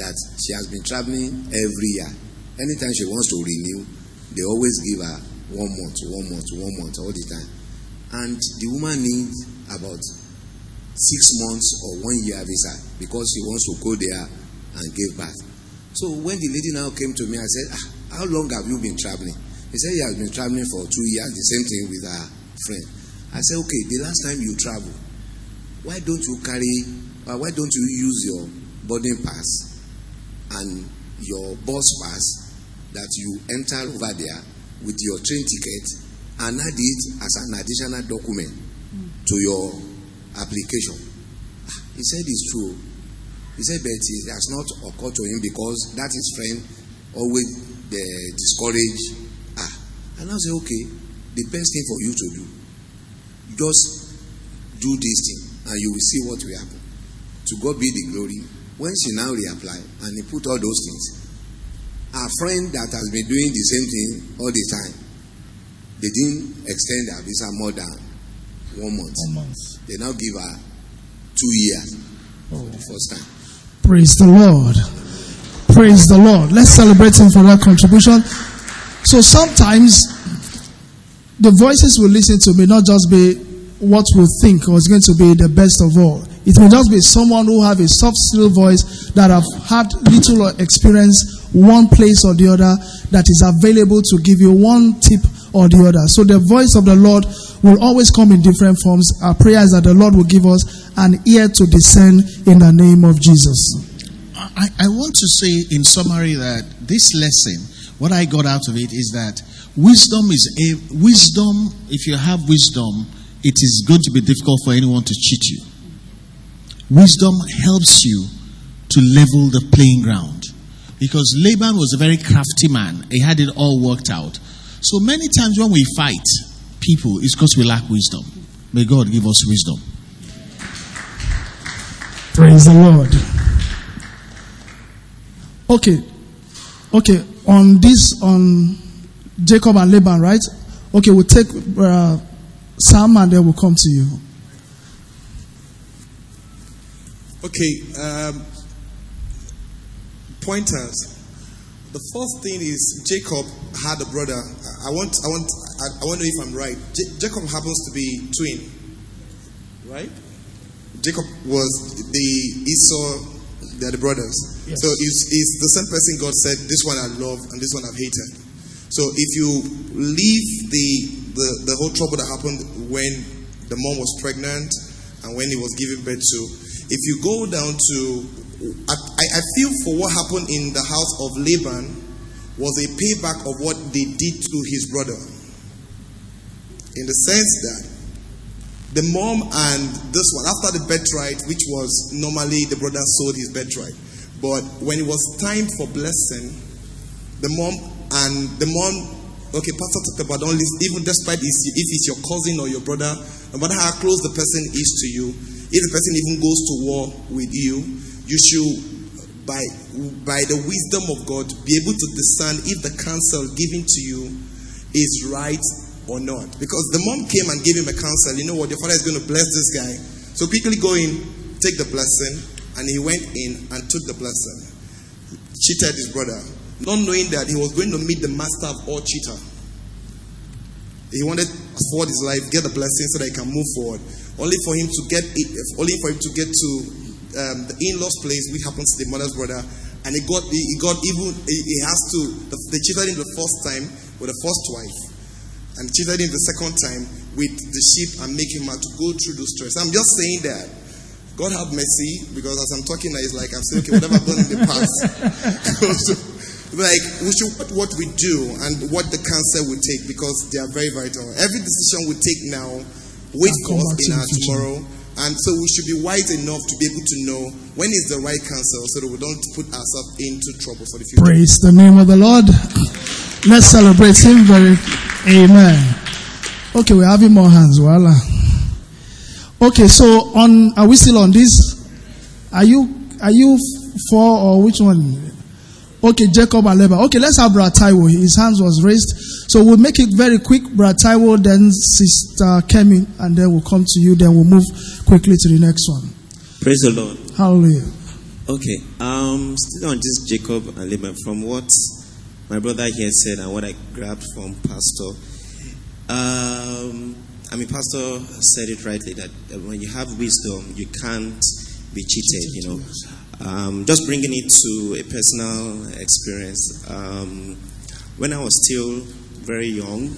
that she has been traveling every year. Anytime she wants to renew, they always give her one month, one month, one month all the time. And the woman needs about six months or one year visa because she wants to go there and give birth. So when the lady now came to me, I said, ah, How long have you been traveling? He said he has been traveling for two years, the same thing with her friend. I said, Okay, the last time you traveled, why don't you carry, uh, why don't you use your boarding pass and your bus pass that you enter over there with your train ticket and add it as an additional document to your application. He said it's true. He said, but it has not occurred to him because that his friend always uh, discourage. Ah, and I said, okay, the best thing for you to do, just do this thing, and you will see what will happen. To God be the glory. When she now reapply and he put all those things, our friend that has been doing the same thing all the time, they didn't extend their visa more than one month. One month. They now give her two years for oh. the first time. Praise the Lord. Praise the Lord. Let's celebrate him for that contribution. So sometimes the voices we listen to may not just be what we think was going to be the best of all. It may just be someone who have a soft, still voice that have had little experience one place or the other that is available to give you one tip or the other. So the voice of the Lord will always come in different forms. Our prayer is that the Lord will give us an ear to discern in the name of Jesus. I, I want to say in summary that this lesson, what I got out of it is that wisdom is a wisdom. If you have wisdom, it is going to be difficult for anyone to cheat you. Wisdom helps you to level the playing ground because Laban was a very crafty man. He had it all worked out. So many times when we fight people, it's because we lack wisdom. May God give us wisdom. Praise the Lord. Okay. Okay. On this, on Jacob and Laban, right? Okay, we'll take uh, Sam and then we'll come to you. Okay, um, pointers. The first thing is Jacob had a brother. I want, I want, I, I want to know if I'm right. J- Jacob happens to be twin, right? Jacob was the Esau. They're the brothers. So it's, it's the same person God said, "This one I love and this one I've hated." So if you leave the the, the whole trouble that happened when the mom was pregnant and when he was giving birth to, if you go down to, I, I feel for what happened in the house of Laban was a payback of what they did to his brother. In the sense that the mom and this one, after the birthright, which was normally the brother sold his birthright, but when it was time for blessing, the mom and the mom, okay, Pastor talked about don't even despite if it's your cousin or your brother, no matter how close the person is to you, if the person even goes to war with you, you should, by by the wisdom of God be able to discern if the counsel given to you is right or not. Because the mom came and gave him a counsel. You know what? Your father is going to bless this guy. So quickly go in, take the blessing, and he went in and took the blessing. Cheated his brother, not knowing that he was going to meet the master of all cheater. He wanted to afford his life, get the blessing so that he can move forward. Only for him to get it, only for him to get to um, the in-laws place, which happens to the mother's brother, and he got he got even he, has to the, they cheated him the first time with the first wife, and cheated him the second time with the sheep and make him to go through those stress. I'm just saying that God have mercy because as I'm talking now, it's like I'm saying, okay, whatever I've done in the past. so, like we should watch what we do and what the cancer will take because they are very vital. Every decision we take now for us in our future. tomorrow. And so we should be wise enough to be able to know when is the right counsel so that we don't put ourselves into trouble for the future. Praise the name of the Lord. Let's celebrate Him very. Amen. Okay, we're having more hands. Voila. Okay, so on are we still on this? Are you are you for or which one? Okay, Jacob and Aleba. Okay, let's have Brad Taiwo. His hands was raised. So we'll make it very quick. Brad Taiwo, then Sister Kemi, and then we'll come to you. Then we'll move quickly to the next one. Praise the Lord. Hallelujah. Okay, um, still on this Jacob and Laban, from what my brother here said and what I grabbed from Pastor. Um, I mean, Pastor said it rightly that, that when you have wisdom, you can't be cheated. You know, um, just bringing it to a personal experience. Um, when I was still very young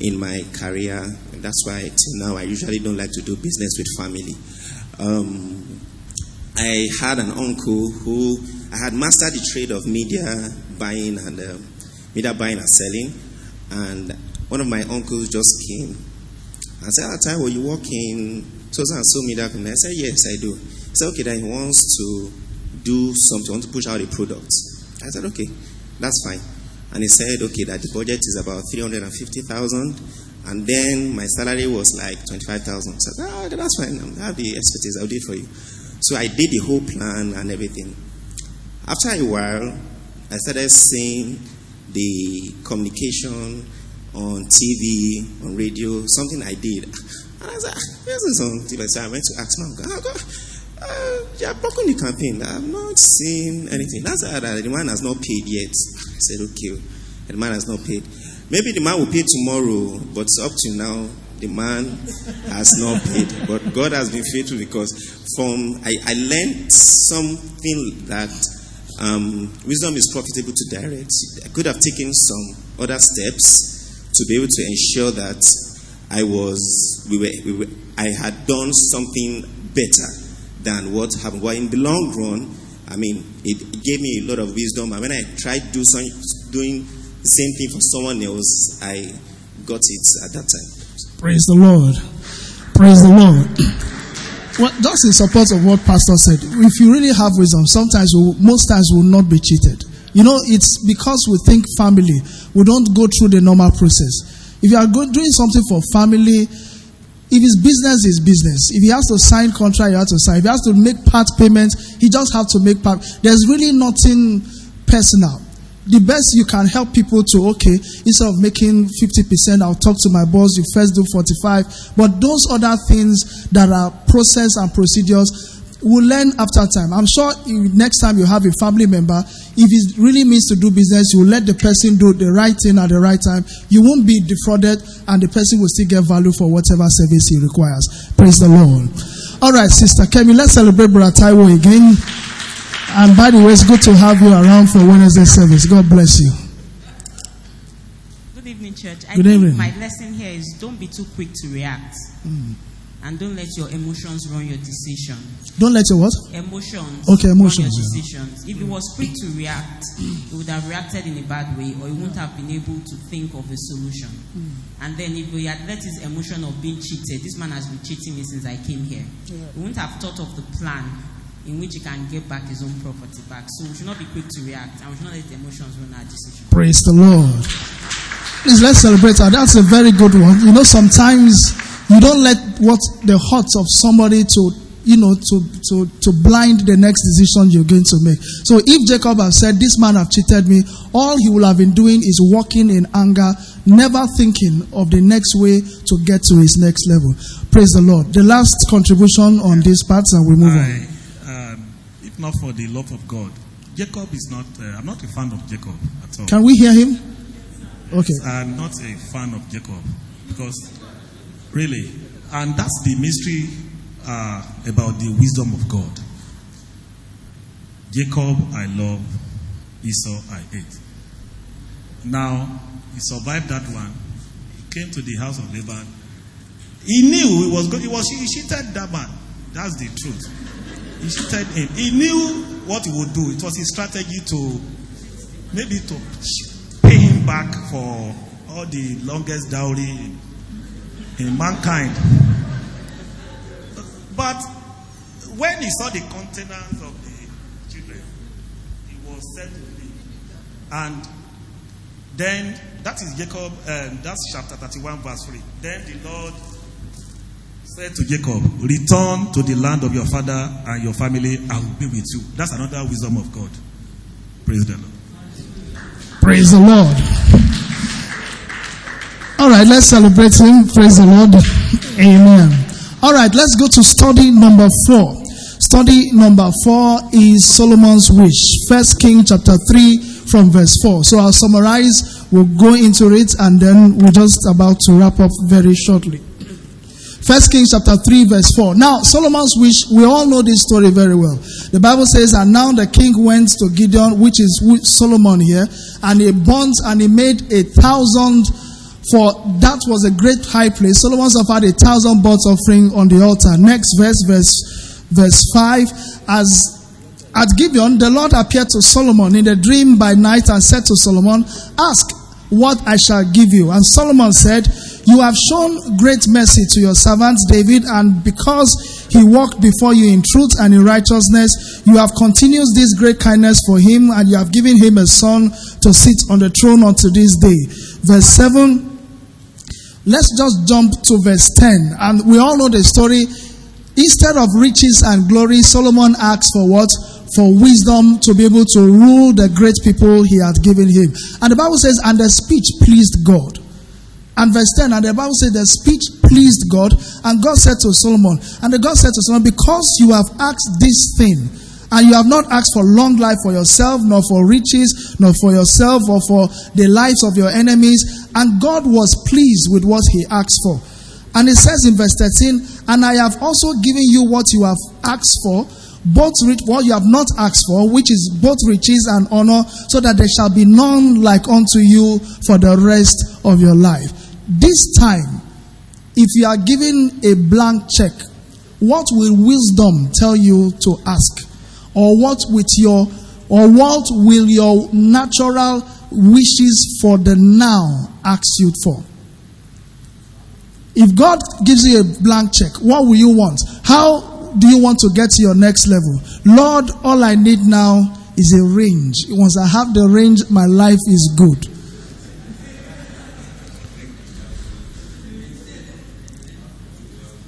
in my career, that's why till now I usually don't like to do business with family. Um, I had an uncle who I had mastered the trade of media buying and uh, media buying and selling, and one of my uncles just came and said, "At time, will you work in so and so media company?" I said, "Yes, I do." He said, "Okay, then he wants to do something, want to push out a product." I said, "Okay, that's fine." And he said, "Okay, that the budget is about three hundred and then my salary was like twenty-five thousand. I said, "Ah, that's fine. I have the expertise. I'll do it for you." So I did the whole plan and everything. After a while, I started seeing the communication on TV, on radio, something I did. And I said, "Ah, this on TV? So I went to ask my uncle, "Ah, God, uh, broken the campaign. I've not seen anything. That's that the man has not paid yet. I said, okay, the man has not paid. Maybe the man will pay tomorrow, but up to now, the man has not paid. But God has been faithful because from I, I learned something that um, wisdom is profitable to direct. I could have taken some other steps to be able to ensure that I was we were, we were I had done something better than what happened. But in the long run, I mean, it, gave me a lot of wisdom. And when I tried do some, doing the same thing for someone else, I got it at that time. Praise the Lord. Praise the Lord. Well, just in support of what Pastor said, if you really have wisdom, sometimes, we, most times, we will not be cheated. You know, it's because we think family, we don't go through the normal process. If you are doing something for family, if his business is business, if he has to sign contract, you have to sign. If he has to make part payments, he just have to make part. There's really nothing personal. The best you can help people to okay, instead of making 50%, I'll talk to my boss, you first do 45. But those other things that are process and procedures, we'll learn after time. I'm sure next time you have a family member, if it really means to do business, you let the person do the right thing at the right time. You won't be defrauded, and the person will still get value for whatever service he requires. Praise the Lord. All right, Sister Kemi, let's celebrate Brother Taiwo again. And by the way, it's good to have you around for Wednesday service. God bless you. Good evening, church. I Good think evening. my lesson here is don't be too quick to react. Hmm. And don't let your emotions run your decision. Don't let your what? Emotions. Okay, run emotions, your decisions. If he was quick to react, he would have reacted in a bad way, or he wouldn't have been able to think of a solution. Hmm. And then, if he had let his emotion of being cheated, this man has been cheating me since I came here. He wouldn't have thought of the plan in which he can get back his own property back. So we should not be quick to react, and we should not let the emotions run our decision. Praise the Lord. Please let's celebrate her. That's a very good one. You know, sometimes you don't let what the hurts of somebody to you know, to, to, to blind the next decision you're going to make. So if Jacob had said, This man have cheated me, all he will have been doing is walking in anger, never thinking of the next way to get to his next level. Praise the Lord. The last contribution on this part, and we move on. Um, if not for the love of God, Jacob is not, uh, I'm not a fan of Jacob at all. Can we hear him? Okay. I'm not a fan of Jacob because, really, and that's the mystery uh, about the wisdom of God. Jacob I love, Esau I hate. Now, he survived that one. He came to the house of Laban. He knew he was good. He was he cheated that man. That's the truth. He cheated him. He knew what he would do. It was his strategy to maybe to pay him back for all the longest dowry in mankind. But when he saw the countenance of the children, he was set to leave. And then that is Jacob, um, that's chapter 31, verse 3. Then the Lord said to Jacob, Return to the land of your father and your family, I will be with you. That's another wisdom of God. Praise the Lord. Praise the Lord. All right, let's celebrate him. Praise the Lord. Amen. All right, let's go to study number four. Study number four is Solomon's wish. First King chapter 3 from verse 4. So I'll summarize, we'll go into it, and then we're just about to wrap up very shortly. First Kings chapter 3 verse 4. Now, Solomon's wish, we all know this story very well. The Bible says, and now the king went to Gibeon, which is Solomon here, and he burnt and he made a thousand for that was a great high place. Solomon offered a thousand burnt offering on the altar. Next verse, verse, verse 5. As at Gibeon, the Lord appeared to Solomon in a dream by night and said to Solomon, Ask what I shall give you. And Solomon said, You have shown great mercy to your servant David, and because he walked before you in truth and in righteousness, you have continued this great kindness for him, and you have given him a son to sit on the throne unto this day. Verse 7 Let's just jump to verse 10. And we all know the story. Instead of riches and glory, Solomon asked for what? For wisdom to be able to rule the great people he had given him. And the Bible says, and the speech pleased God. And verse 10, and the Bible says the speech pleased God, and God said to Solomon, and the God said to Solomon, because you have asked this thing, and you have not asked for long life for yourself, nor for riches, nor for yourself, or for the lives of your enemies. And God was pleased with what he asked for. And it says in verse 13, And I have also given you what you have asked for, both rich, what you have not asked for, which is both riches and honor, so that there shall be none like unto you for the rest of your life. This time, if you are given a blank check, what will wisdom tell you to ask? or what with your or what will your natural wishes for the now ask you for. If god gives you a blank check what will you want? How do you want to get to your next level? Lord all i need now is a range. Once i have the range my life is good.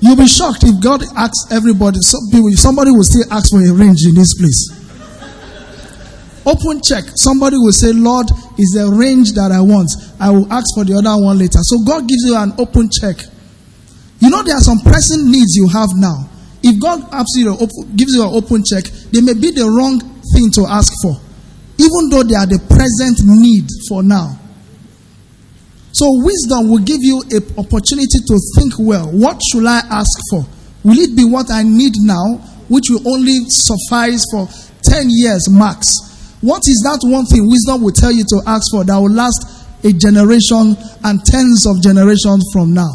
You'll be shocked if God asks everybody, somebody will still ask for a range in this place. Open check. Somebody will say, Lord, is the range that I want. I will ask for the other one later. So God gives you an open check. You know, there are some pressing needs you have now. If God gives you an open check, they may be the wrong thing to ask for, even though they are the present need for now. So wisdom will give you an opportunity to think well. What should I ask for? Will it be what I need now, which will only suffice for 10 years max? What is that one thing wisdom will tell you to ask for that will last a generation and tens of generations from now?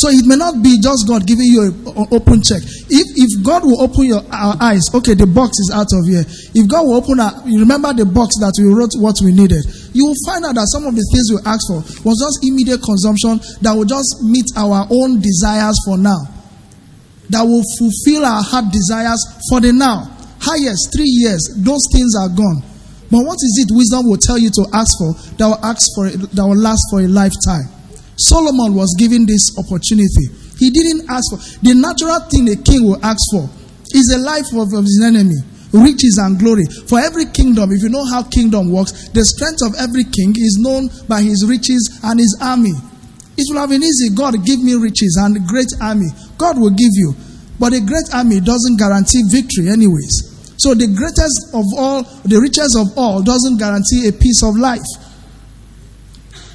So it may not be just God giving you an open check. If, if God will open your our eyes, okay, the box is out of here. If God will open you remember the box that we wrote what we needed. You will find out that some of the things we asked for was just immediate consumption that will just meet our own desires for now. That will fulfill our heart desires for the now. Highest, three years, those things are gone. But what is it wisdom will tell you to ask for that will ask for that will last for a lifetime? Solomon was given this opportunity. He didn't ask for the natural thing a king will ask for is the life of, of his enemy, riches and glory. For every kingdom, if you know how kingdom works, the strength of every king is known by his riches and his army. It will have been easy. God, give me riches and a great army. God will give you. But a great army doesn't guarantee victory, anyways. So the greatest of all, the richest of all, doesn't guarantee a piece of life.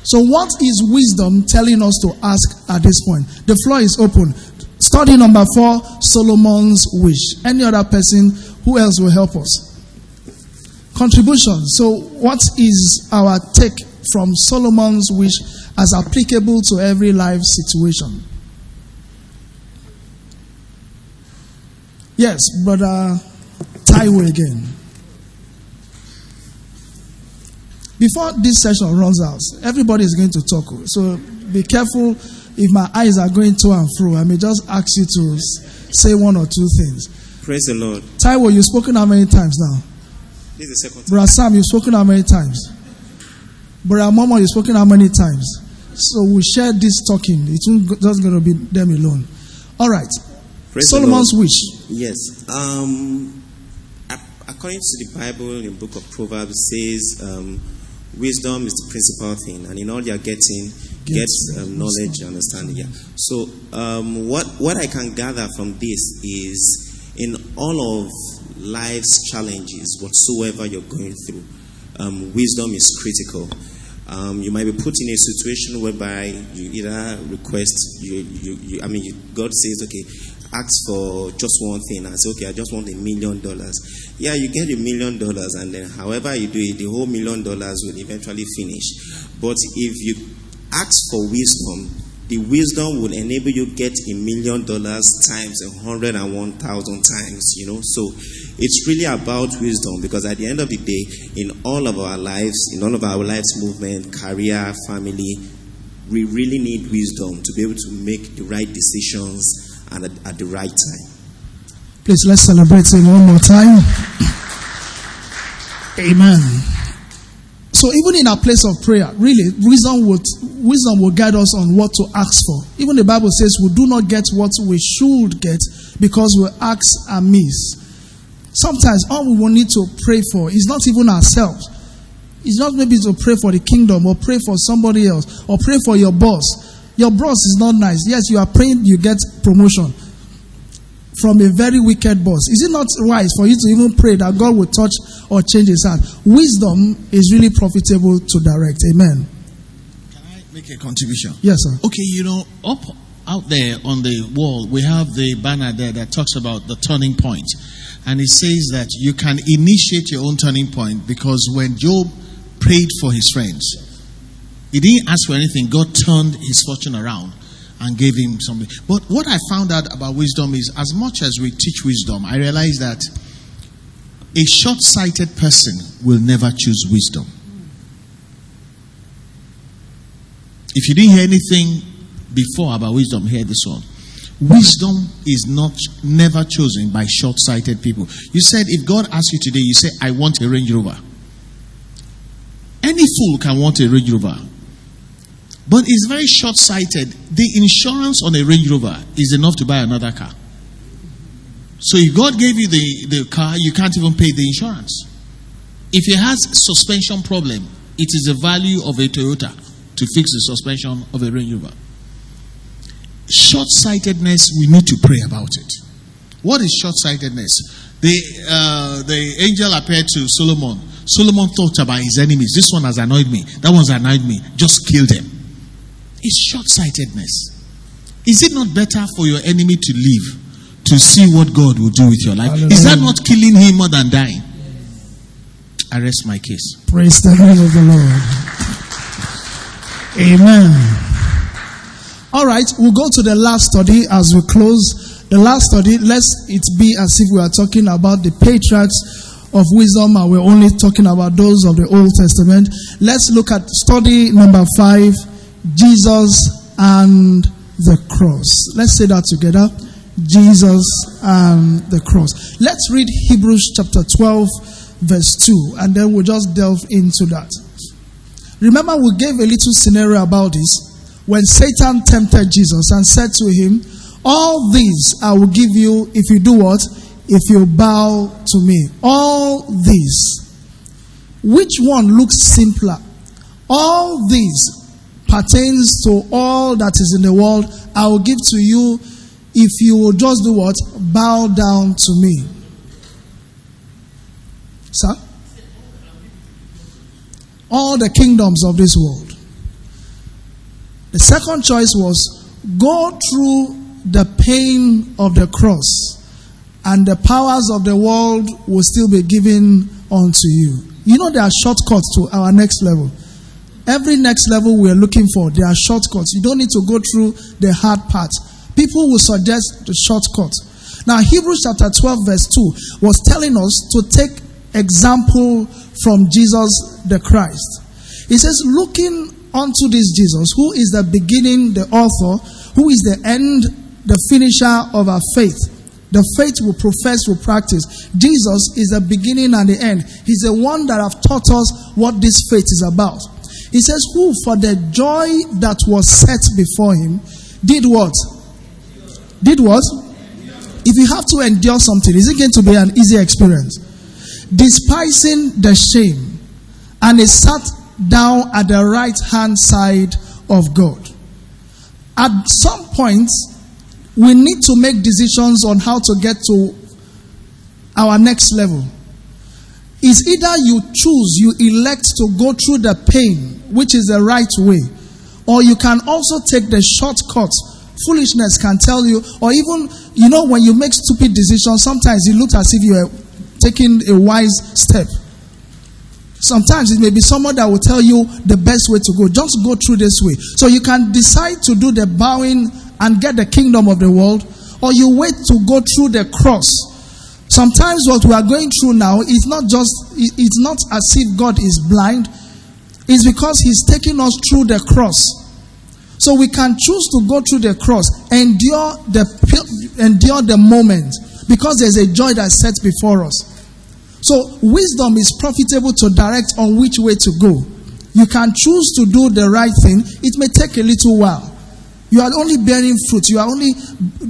So, what is wisdom telling us to ask at this point? The floor is open. Study number four Solomon's wish. Any other person who else will help us? Contribution. So, what is our take from Solomon's wish as applicable to every life situation? Yes, brother Taiwo again. Before this session runs out, everybody is going to talk. So be careful if my eyes are going to and fro. I may just ask you to say one or two things. Praise the Lord. Taiwo, you've spoken how many times now? This is the second time. Brother Sam, you've spoken how many times? Brother Momo, you've spoken how many times? So we share this talking. It's not just going to be them alone. All right. Praise the Solomon's wish. Yes. Um, according to the Bible, in the book of Proverbs, says um, wisdom is the principal thing, and in all you're getting, Get um, knowledge, understanding. Yeah. So, um, what what I can gather from this is, in all of life's challenges, whatsoever you're going through, um, wisdom is critical. Um, you might be put in a situation whereby you either request, you, you, you I mean, you, God says, okay, ask for just one thing. and say, okay, I just want a million dollars. Yeah, you get a million dollars, and then however you do it, the whole million dollars will eventually finish. But if you ask for wisdom, the wisdom will enable you get a million dollars times a hundred and one thousand times, you know. So it's really about wisdom because at the end of the day, in all of our lives, in all of our lives movement, career, family, we really need wisdom to be able to make the right decisions and at, at the right time. Please let's celebrate him one more time. Amen. So even in our place of prayer, really, wisdom would wisdom will guide us on what to ask for. Even the Bible says we do not get what we should get because we ask amiss. Sometimes all we will need to pray for is not even ourselves. It's not maybe to pray for the kingdom or pray for somebody else or pray for your boss. Your boss is not nice. Yes, you are praying, you get promotion from a very wicked boss. Is it not wise for you to even pray that God will touch or change his heart? Wisdom is really profitable to direct. Amen. Can I make a contribution? Yes, sir. Okay, you know, up out there on the wall, we have the banner there that talks about the turning point. And it says that you can initiate your own turning point because when Job prayed for his friends, he didn't ask for anything. God turned his fortune around and gave him something. But what I found out about wisdom is as much as we teach wisdom, I realize that a short sighted person will never choose wisdom. If you didn't hear anything before about wisdom, hear this one. Wisdom is not never chosen by short sighted people. You said if God asks you today, you say, I want a Range Rover. Any fool can want a Range Rover. But it's very short sighted. The insurance on a Range Rover is enough to buy another car. So if God gave you the, the car, you can't even pay the insurance. If it has suspension problem, it is the value of a Toyota to fix the suspension of a Range Rover. Short sightedness, we need to pray about it. What is short sightedness? The, uh, the angel appeared to Solomon. Solomon thought about his enemies. This one has annoyed me. That one's annoyed me. Just kill them. It's short sightedness. Is it not better for your enemy to live to see what God will do with your life? Is that not killing him more than dying? I rest my case. Praise the name of the Lord. Amen. All right, we'll go to the last study as we close. The last study, let's it be as if we are talking about the patriarchs of wisdom and we're only talking about those of the Old Testament. Let's look at study number five Jesus and the cross. Let's say that together. Jesus and the cross. Let's read Hebrews chapter 12, verse 2, and then we'll just delve into that. Remember, we gave a little scenario about this when Satan tempted Jesus and said to him, All these I will give you if you do what? If you bow to me. All these. Which one looks simpler? All these pertains to all that is in the world. I will give to you if you will just do what? Bow down to me. Sir? All the kingdoms of this world. The second choice was go through the pain of the cross, and the powers of the world will still be given unto you. You know, there are shortcuts to our next level. Every next level we are looking for, there are shortcuts. You don't need to go through the hard part. People will suggest the shortcut. Now, Hebrews chapter 12, verse 2 was telling us to take example from Jesus the Christ. He says, looking unto this Jesus, who is the beginning, the author, who is the end, the finisher of our faith. The faith we profess, we practice. Jesus is the beginning and the end. He's the one that have taught us what this faith is about. He says, Who for the joy that was set before him did what? Did what? If you have to endure something, is it going to be an easy experience? Despising the shame, and he sat down at the right hand side of God. At some point, we need to make decisions on how to get to our next level. It's either you choose, you elect to go through the pain, which is the right way, or you can also take the shortcut. Foolishness can tell you, or even, you know, when you make stupid decisions, sometimes it looks as if you are taking a wise step. Sometimes it may be someone that will tell you the best way to go. Just go through this way. So you can decide to do the bowing and get the kingdom of the world, or you wait to go through the cross. Sometimes what we are going through now is not just, it's not as if God is blind. It's because He's taking us through the cross. So we can choose to go through the cross, endure the, endure the moment, because there's a joy that's set before us. So wisdom is profitable to direct on which way to go. You can choose to do the right thing. It may take a little while. You are only bearing fruit. You are only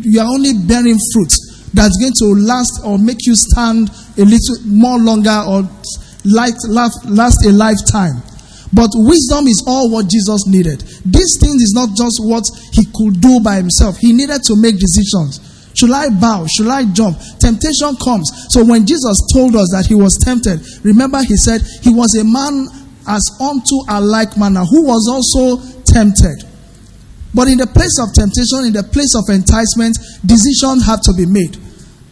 you are only bearing fruit that's going to last or make you stand a little more longer or light, last a lifetime. But wisdom is all what Jesus needed. This thing is not just what he could do by himself. He needed to make decisions. Should I bow? Should I jump? Temptation comes. So when Jesus told us that he was tempted, remember he said he was a man as unto a like manner who was also tempted. But in the place of temptation, in the place of enticement, decisions have to be made.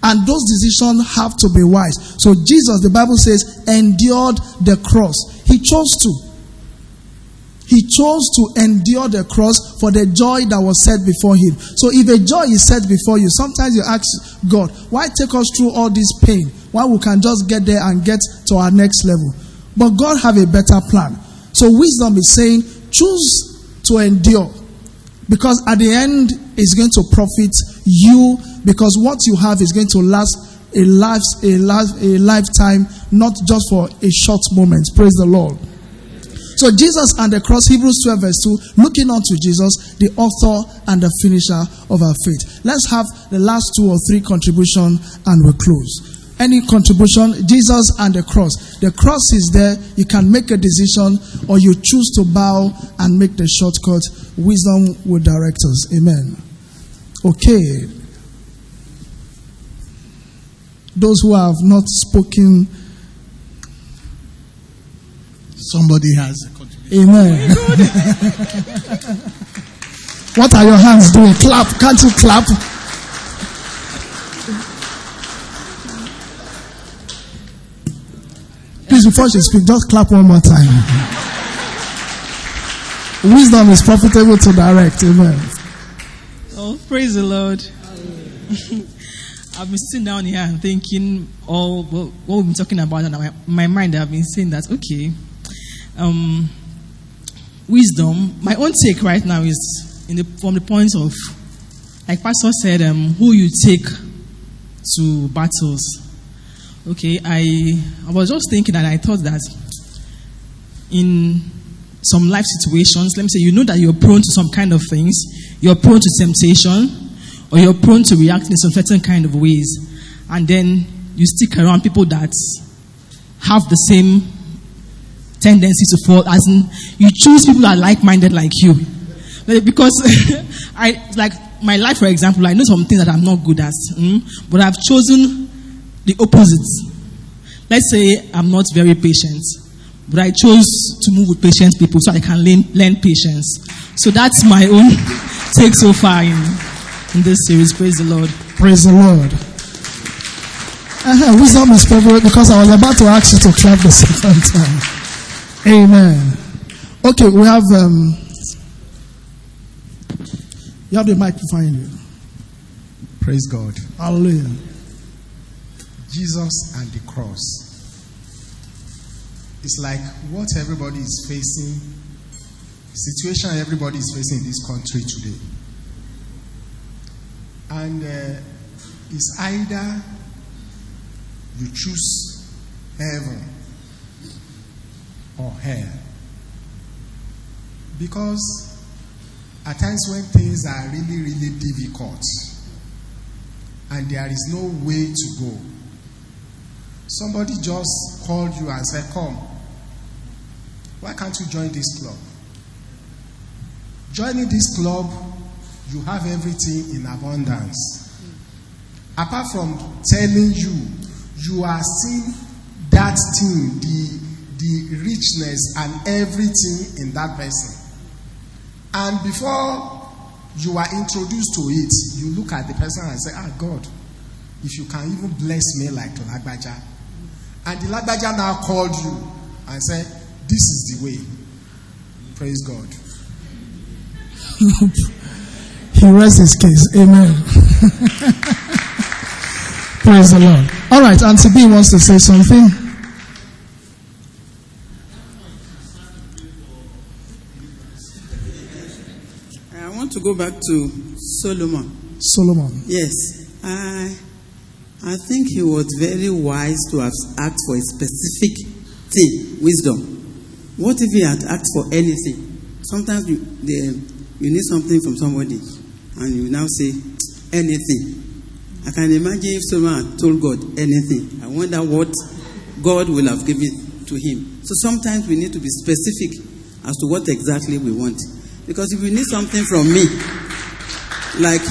And those decisions have to be wise. So Jesus, the Bible says, endured the cross. He chose to. He chose to endure the cross for the joy that was set before him. So if a joy is set before you, sometimes you ask God, why take us through all this pain? Why we can just get there and get to our next level? But God have a better plan. So wisdom is saying, choose to endure. Because at the end, it's going to profit you because what you have is going to last a life, a life, a lifetime, not just for a short moment. Praise the Lord. So Jesus and the cross, Hebrews 12 verse 2, looking unto Jesus, the author and the finisher of our faith. Let's have the last two or three contribution and we'll close. Any contribution, Jesus and the cross. The cross is there. You can make a decision or you choose to bow and make the shortcut. Wisdom will direct us. Amen. Okay. Those who have not spoken Somebody has a contribution. Amen. what are your hands doing? Clap. Can't you clap? Please, before she speaks, just clap one more time. Wisdom is profitable to direct. Amen. Oh, praise the Lord. I've been sitting down here and thinking all what, what we've been talking about, and in my mind I've been saying that okay, um, wisdom. My own take right now is in the, from the point of, like Pastor said, um, who you take to battles. Okay, I I was just thinking and I thought that in some life situations, let me say, you know that you're prone to some kind of things, you're prone to temptation, or you're prone to react in some certain kind of ways, and then you stick around people that have the same tendency to fall, as in you choose people that are like-minded like you. Because I like my life, for example, I know some things that I'm not good at, mm, but I've chosen the opposite. Let's say I'm not very patient, but I chose to move with patient people so I can learn, learn patience. So that's my own take so far in, in this series. Praise the Lord. Praise the Lord. Uh-huh. Wisdom is favorite because I was about to ask you to clap the second time. Amen. Okay, we have um, you have the microphone here. Praise God. Hallelujah. Jesus and the cross. It's like what everybody is facing, the situation everybody is facing in this country today. And uh, it's either you choose heaven or hell. Because at times when things are really, really difficult and there is no way to go, somebody just called you and said, Come, why can't you join this club? Joining this club, you have everything in abundance. Apart from telling you, you are seeing that thing, the, the richness and everything in that person. And before you are introduced to it, you look at the person and say, Ah, God, if you can even bless me like Lagbaja. And the Lagbaja now called you and said, This is the way. Praise God. he rests his case. Amen. Praise the Lord. All right, Auntie B wants to say something. I want to go back to Solomon. Solomon. Yes, I, I think he was very wise to have asked for a specific thing, wisdom. What if he had asked for anything? Sometimes you, you need something from somebody, and you now say anything. I can imagine if someone had told God anything. I wonder what God will have given to him. So sometimes we need to be specific as to what exactly we want. Because if you need something from me, like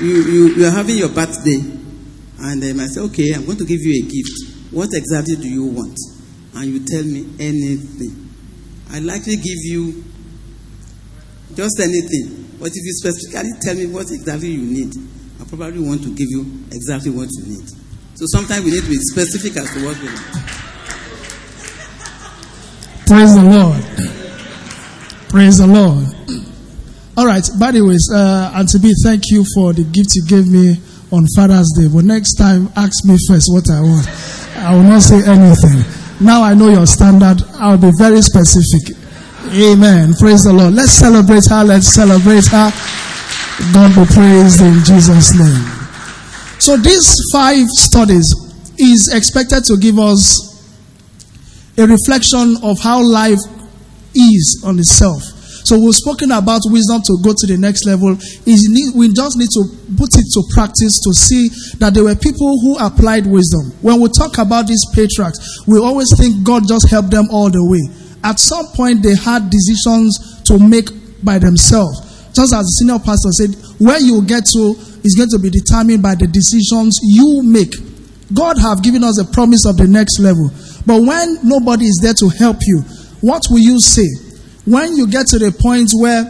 you, you, you are having your birthday, and um, I say, okay, I'm going to give you a gift. What exactly do you want? And you tell me anything. I likely give you just anything. But if you specifically tell me what exactly you need, I probably want to give you exactly what you need. So sometimes we need to be specific as to what we need. Praise the Lord. Praise the Lord. All right. By the way, uh, Auntie B, thank you for the gift you gave me on Father's Day. But next time, ask me first what I want. I will not say anything. Now I know your standard. I'll be very specific. Amen. Praise the Lord. Let's celebrate her. Let's celebrate her. God be praised in Jesus' name. So these five studies is expected to give us a reflection of how life is on itself. So we've spoken about wisdom to go to the next level. We just need to put it to practice to see that there were people who applied wisdom. When we talk about these patriarchs, we always think God just helped them all the way. At some point, they had decisions to make by themselves. Just as the senior pastor said, where you get to is going to be determined by the decisions you make. God have given us a promise of the next level. But when nobody is there to help you, what will you say? When you get to the point where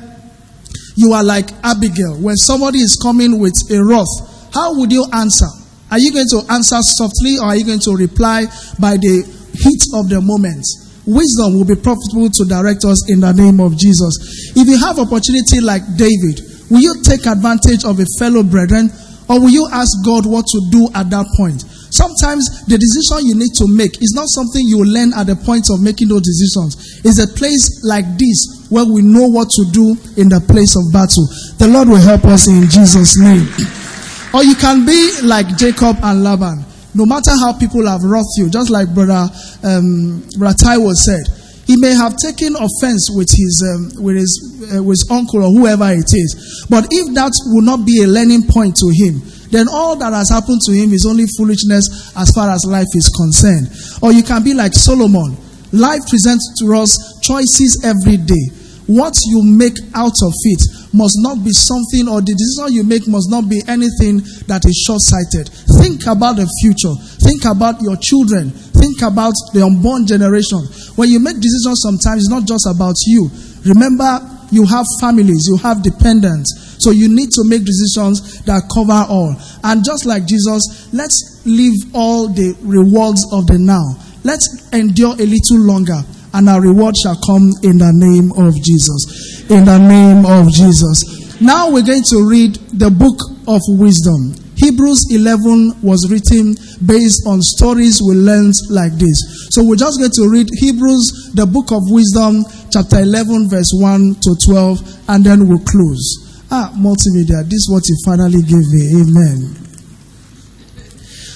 you are like Abigail, when somebody is coming with a wrath, how would you answer? Are you going to answer softly or are you going to reply by the heat of the moment? Wisdom will be profitable to direct us in the name of Jesus. If you have opportunity like David, will you take advantage of a fellow brethren or will you ask God what to do at that point? Sometimes the decision you need to make is not something you learn at the point of making those decisions. It's a place like this where we know what to do in the place of battle. The Lord will help us in Jesus' name. or you can be like Jacob and Laban. No matter how people have wrought you, just like brother, um, Taiwo said, He may have taken offense with his, um, with his, uh, with his uncle or whoever it is. But if that will not be a learning point to him, then all that has happened to him is only foolishness as far as life is concerned. Or you can be like Solomon. Life presents to us choices every day. What you make out of it must not be something, or the decision you make must not be anything that is short sighted. Think about the future. Think about your children. Think about the unborn generation. When you make decisions, sometimes it's not just about you. Remember, you have families, you have dependents. So you need to make decisions that cover all. And just like Jesus, let's leave all the rewards of the now. Let's endure a little longer and our reward shall come in the name of Jesus. In the name of Jesus. Now we're going to read the book of wisdom. Hebrews 11 was written based on stories we learned like this. So we're just going to read Hebrews, the book of wisdom, chapter 11, verse 1 to 12, and then we'll close. Ah, multimedia, this is what you finally gave me. Amen.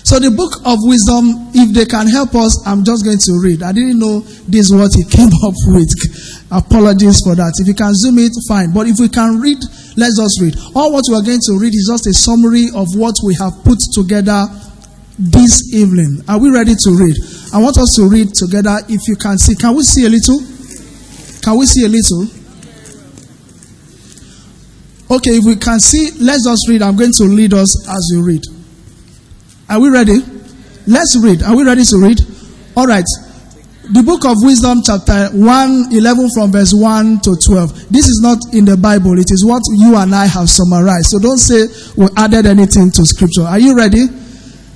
So the book of wisdom, if they can help us, I'm just going to read. I didn't know this is what he came up with. Apologies for that. If you can zoom it, fine. But if we can read, let's just read. All what we are going to read is just a summary of what we have put together this evening. Are we ready to read? I want us to read together. If you can see, can we see a little? Can we see a little? Okay, if we can see, let's just read. I'm going to lead us as you read. Are we ready? Let's read. Are we ready to read? All right. The book of Wisdom, chapter 1, 11 from verse 1 to 12. This is not in the Bible. It is what you and I have summarized. So don't say we added anything to scripture. Are you ready?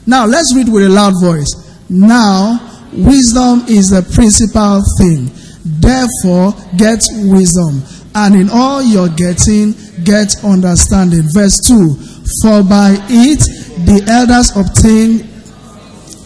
Now let's read with a loud voice. Now, wisdom is the principal thing. Therefore, get wisdom. And in all you're getting, get understanding. Verse 2. For by it the elders obtain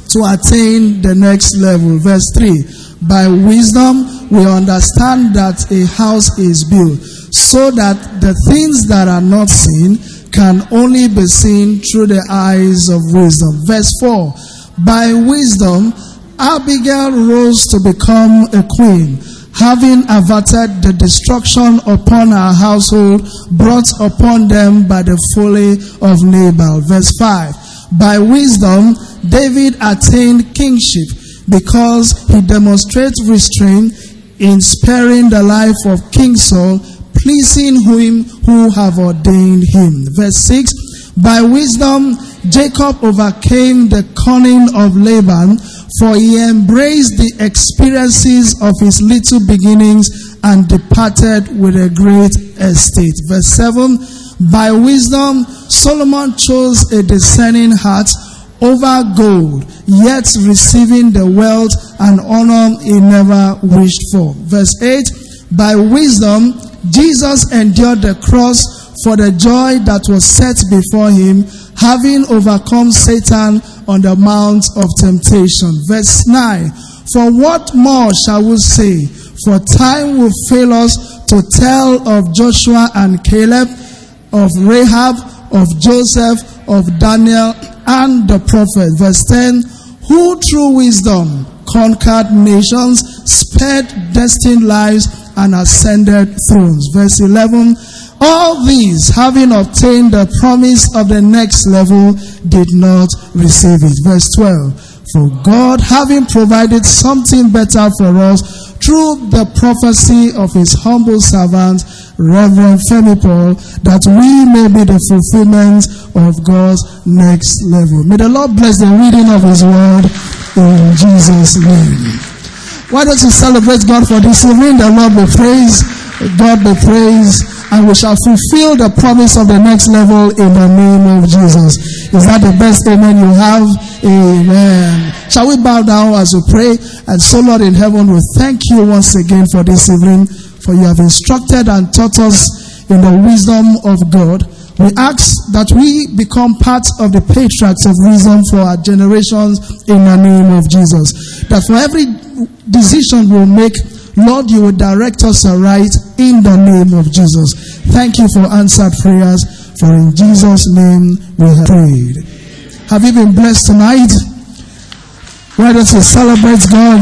to attain the next level. Verse 3 By wisdom we understand that a house is built, so that the things that are not seen can only be seen through the eyes of wisdom. Verse 4 By wisdom Abigail rose to become a queen having averted the destruction upon our household brought upon them by the folly of Nabal. Verse 5. By wisdom, David attained kingship because he demonstrates restraint in sparing the life of King Saul, pleasing him who have ordained him. Verse 6. By wisdom, Jacob overcame the cunning of Laban for he embraced the experiences of his little beginnings and departed with a great estate. Verse 7 By wisdom, Solomon chose a discerning heart over gold, yet receiving the wealth and honor he never wished for. Verse 8 By wisdom, Jesus endured the cross for the joy that was set before him, having overcome Satan on the mount of temptation. Verse 9. For what more shall we say? For time will fail us to tell of Joshua and Caleb, of Rahab, of Joseph, of Daniel, and the prophet. Verse 10. Who through wisdom conquered nations, spared destined lives, and ascended thrones. Verse 11. All these, having obtained the promise of the next level, did not receive it. Verse 12. For God, having provided something better for us through the prophecy of his humble servant, Reverend Femi Paul, that we may be the fulfillment of God's next level. May the Lord bless the reading of his word in Jesus' name. Why don't you celebrate God for this evening? The Lord be praised, God be praised and we shall fulfill the promise of the next level in the name of Jesus. Is that the best amen you have? Amen. Shall we bow down as we pray? And so, Lord in heaven, we thank you once again for this evening, for you have instructed and taught us in the wisdom of God. We ask that we become part of the patriarchs of wisdom for our generations in the name of Jesus. That for every decision we'll make, Lord, you will direct us aright in the name of Jesus. Thank you for answered prayers, for in Jesus' name we have prayed. Have you been blessed tonight? Why don't you celebrate God